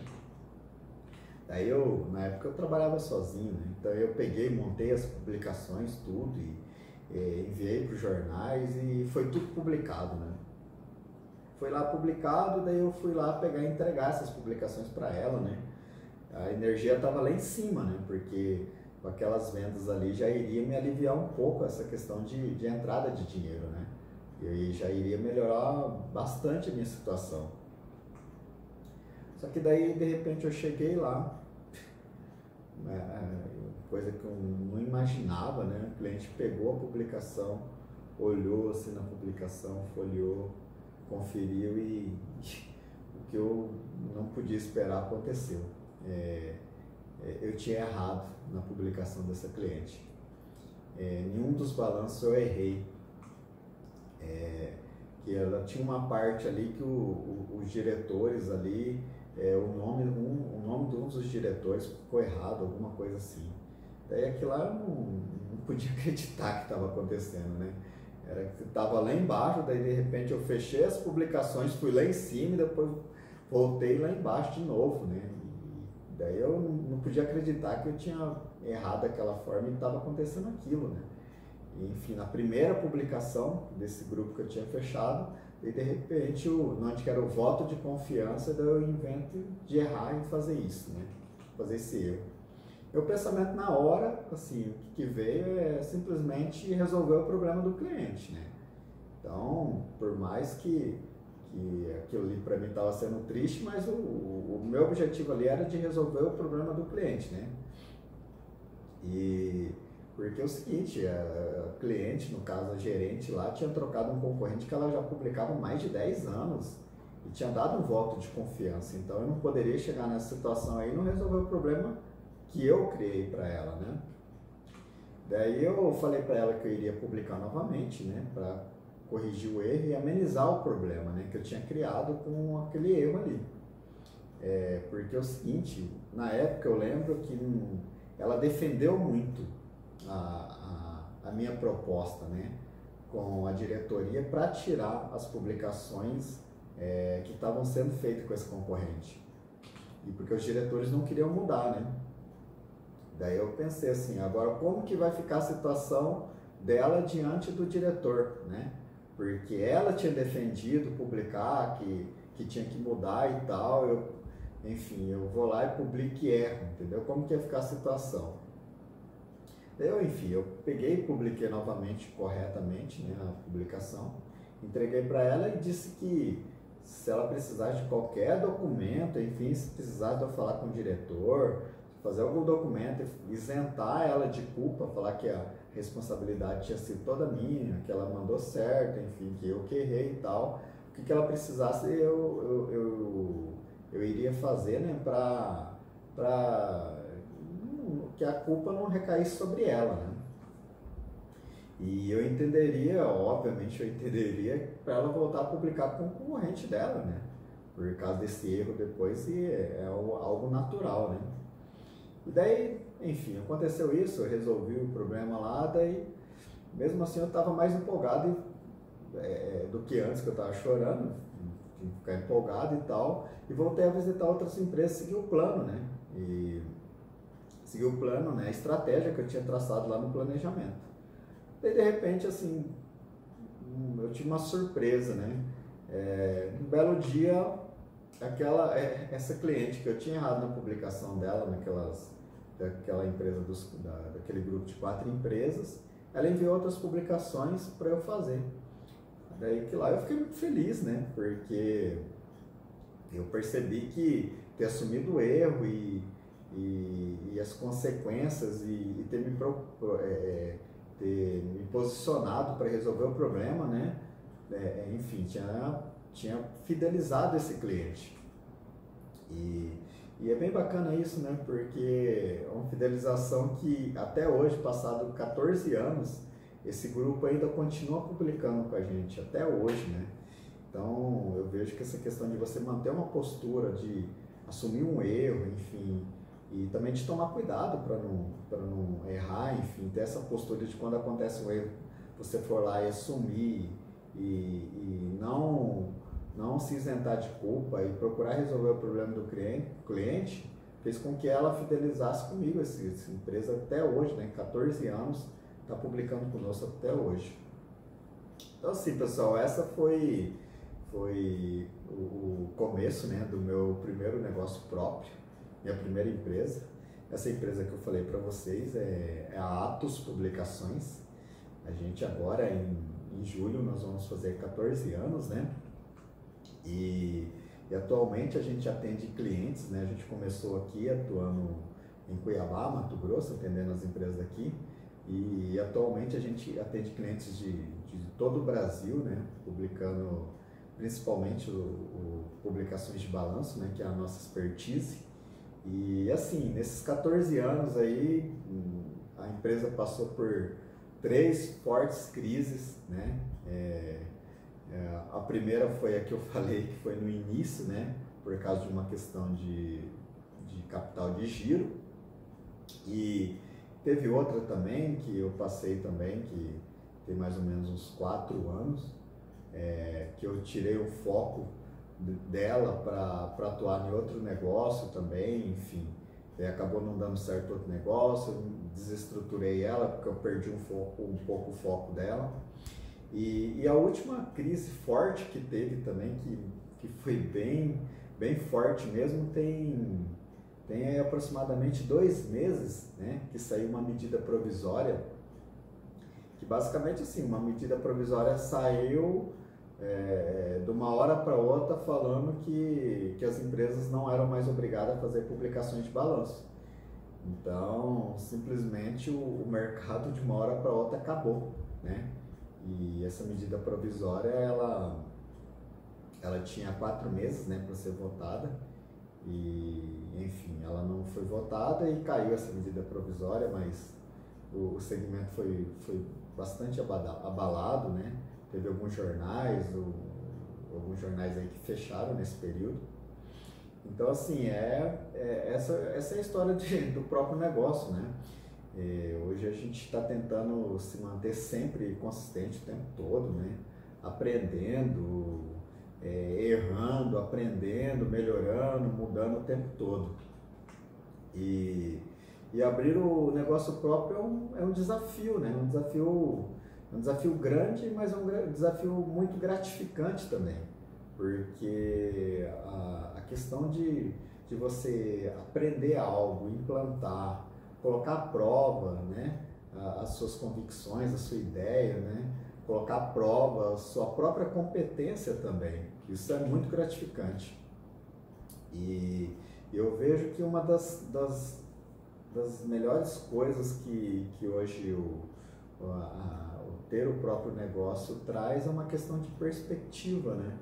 Daí eu, na época eu trabalhava sozinho, né? então eu peguei, montei as publicações, tudo, e, e enviei para os jornais e foi tudo publicado, né? Foi lá publicado, daí eu fui lá pegar e entregar essas publicações para ela, né? A energia estava lá em cima, né? Porque com aquelas vendas ali já iria me aliviar um pouco essa questão de, de entrada de dinheiro, né? E já iria melhorar bastante a minha situação. Só que daí, de repente, eu cheguei lá, né? coisa que eu não imaginava, né? O cliente pegou a publicação, olhou assim na publicação, folheou, conferiu e o que eu não podia esperar aconteceu. É, é, eu tinha errado na publicação dessa cliente. É, nenhum dos balanços eu errei. É, que ela tinha uma parte ali que o, o, os diretores ali, é, o, nome, um, o nome de um dos diretores ficou errado, alguma coisa assim. Daí aquilo lá eu não, não podia acreditar que estava acontecendo, né? Era que estava lá embaixo, daí de repente eu fechei as publicações, fui lá em cima e depois voltei lá embaixo de novo, né? E daí eu não podia acreditar que eu tinha errado daquela forma e estava acontecendo aquilo, né? E, enfim, na primeira publicação desse grupo que eu tinha fechado, e de repente, o, onde que era o voto de confiança, daí eu invento de errar em fazer isso, né? Fazer esse erro. Meu pensamento na hora, assim, o que, que veio é simplesmente resolver o problema do cliente, né? Então, por mais que que aquilo ali para mim estava sendo triste, mas o, o, meu objetivo ali era de resolver o problema do cliente, né? E porque é o seguinte, a, cliente, no caso a gerente lá, tinha trocado um concorrente que ela já publicava mais de 10 anos e tinha dado um voto de confiança. Então eu não poderia chegar nessa situação aí e não resolver o problema que eu criei para ela, né? Daí eu falei para ela que eu iria publicar novamente, né, para corrigir o erro e amenizar o problema né, que eu tinha criado com aquele erro ali. É, porque é o seguinte, na época eu lembro que ela defendeu muito a, a, a minha proposta né, com a diretoria para tirar as publicações é, que estavam sendo feitas com esse concorrente. E porque os diretores não queriam mudar, né? Daí eu pensei assim, agora como que vai ficar a situação dela diante do diretor, né? porque ela tinha defendido publicar que, que tinha que mudar e tal, eu, enfim, eu vou lá e publico e erro, entendeu? Como que ia ficar a situação? Eu, enfim, eu peguei e publiquei novamente corretamente né, a publicação, entreguei para ela e disse que se ela precisasse de qualquer documento, enfim, se precisasse eu falar com o diretor, fazer algum documento, isentar ela de culpa, falar que a responsabilidade tinha sido toda minha, que ela mandou certo, enfim, que eu que errei e tal. O que, que ela precisasse eu, eu, eu, eu iria fazer né, para que a culpa não recaísse sobre ela. Né? E eu entenderia, obviamente eu entenderia para ela voltar a publicar com o concorrente dela, né? Por causa desse erro depois e é, é algo natural, né? E daí, enfim, aconteceu isso, eu resolvi o problema lá, daí, mesmo assim eu estava mais empolgado é, do que antes, que eu estava chorando, que ficar empolgado e tal, e voltei a visitar outras empresas, segui o plano, né? E segui o plano, né? A estratégia que eu tinha traçado lá no planejamento. Daí, de repente, assim, eu tive uma surpresa, né? É, um belo dia aquela é, essa cliente que eu tinha errado na publicação dela naquelas daquela empresa dos, da, daquele grupo de quatro empresas ela enviou outras publicações para eu fazer. Daí que lá eu fiquei muito feliz né? Porque eu percebi que ter assumido o erro e, e, e as consequências e, e ter, me pro, é, é, ter me posicionado para resolver o problema né? É, enfim tinha tinha fidelizado esse cliente. E, e é bem bacana isso, né? Porque é uma fidelização que até hoje, passado 14 anos, esse grupo ainda continua publicando com a gente, até hoje, né? Então eu vejo que essa questão de você manter uma postura, de assumir um erro, enfim, e também de tomar cuidado para não, não errar, enfim, ter essa postura de quando acontece um erro, você for lá e assumir e, e não não se isentar de culpa e procurar resolver o problema do cliente, fez com que ela fidelizasse comigo essa, essa empresa até hoje, né? 14 anos, está publicando conosco até hoje. Então assim, pessoal, essa foi, foi o, começo né, do meu primeiro negócio próprio, minha primeira empresa. Essa empresa que eu falei para vocês é, é, a Atos Publicações. A gente agora, em, em julho, nós vamos fazer 14 anos, né? E, e, atualmente a gente atende clientes, né? A gente começou aqui atuando em Cuiabá, Mato Grosso, atendendo as empresas aqui. E atualmente a gente atende clientes de, de todo o Brasil, né? Publicando principalmente o, o, publicações de balanço, né? Que é a nossa expertise. E assim, nesses 14 anos aí, a empresa passou por três fortes crises, né? É, é, a primeira foi a que eu falei que foi no início, né? Por causa de uma questão de, de capital de giro. E teve outra também que eu passei também, que, tem mais ou menos uns quatro anos, é, que eu tirei o foco dela para atuar em outro negócio também, enfim. E acabou não dando certo outro negócio, eu desestruturei ela porque eu perdi um, foco, um pouco o foco dela. E, e, a última crise forte que teve também, que, que foi bem, bem forte mesmo, tem, tem aproximadamente dois meses né, que saiu uma medida provisória, que basicamente assim, uma medida provisória saiu é, de uma hora para outra falando que, que as empresas não eram mais obrigadas a fazer publicações de balanço. Então, simplesmente o, o mercado de uma hora para outra acabou, né? E essa medida provisória, ela, ela tinha quatro meses, né, para ser votada. E, enfim, ela não foi votada e caiu essa medida provisória, mas o, o segmento foi, foi bastante abalado, né? teve alguns jornais, ou, alguns jornais aí que fecharam nesse período. Então, assim, é, é essa, essa é a história de, do próprio negócio, né? E hoje a gente está tentando se manter sempre consistente o tempo todo, né? Aprendendo, é, errando, aprendendo, melhorando, mudando o tempo todo. E, e abrir o negócio próprio é um, é um desafio, né? Um desafio um desafio grande, mas é um desafio muito gratificante também, porque a, a questão de, de você aprender algo, implantar, colocar à prova né, as suas convicções, a sua ideia, né, colocar à prova a sua própria competência também, isso é muito gratificante. E eu vejo que uma das, das, das melhores coisas que, que hoje o, a, ter o próprio negócio traz uma questão de perspectiva, né?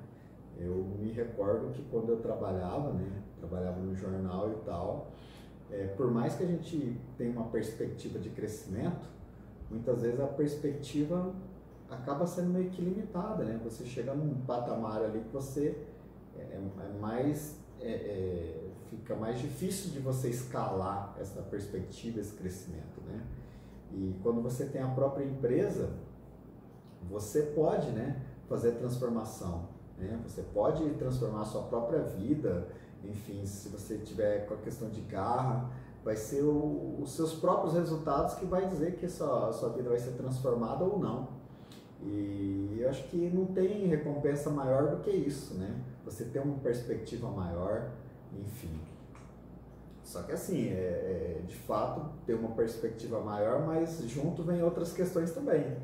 Eu me recordo que quando eu trabalhava, né, trabalhava no jornal e tal, é, por mais que a gente tenha uma perspectiva de crescimento, muitas vezes a perspectiva acaba sendo meio que limitada, né? Você chega num patamar ali que você é, é mais é, é, fica mais difícil de você escalar essa perspectiva, esse crescimento, né? E quando você tem a própria empresa, você pode né, fazer transformação. Né? Você pode transformar a sua própria vida. Enfim, se você tiver com a questão de garra, vai ser o, os seus próprios resultados que vai dizer que a sua, a sua vida vai ser transformada ou não. E eu acho que não tem recompensa maior do que isso, né? Você ter uma perspectiva maior, enfim. Só que assim, é, é, de fato, ter uma perspectiva maior, mas junto vem outras questões também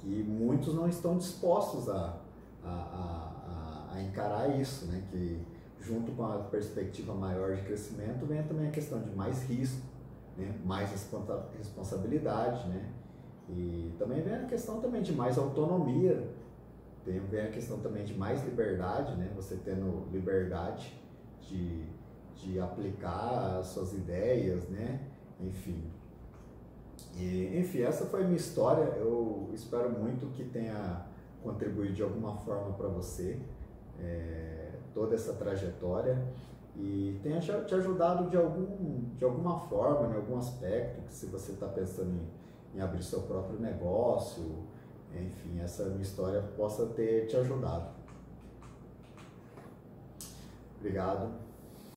que muitos não estão dispostos a, a, a, a, encarar isso, né? que junto com a perspectiva maior de crescimento vem também a questão de mais risco, né? mais responsabilidade, né? e também vem a questão também de mais autonomia, tem, vem a questão também de mais liberdade, né? você tendo liberdade de, de aplicar as suas ideias, né? enfim, e, enfim, essa foi a minha história. Eu espero muito que tenha contribuído de alguma forma para você é, toda essa trajetória e tenha te ajudado de, algum, de alguma forma, em algum aspecto, que se você está pensando em, em abrir seu próprio negócio, enfim, essa minha história possa ter te ajudado. Obrigado.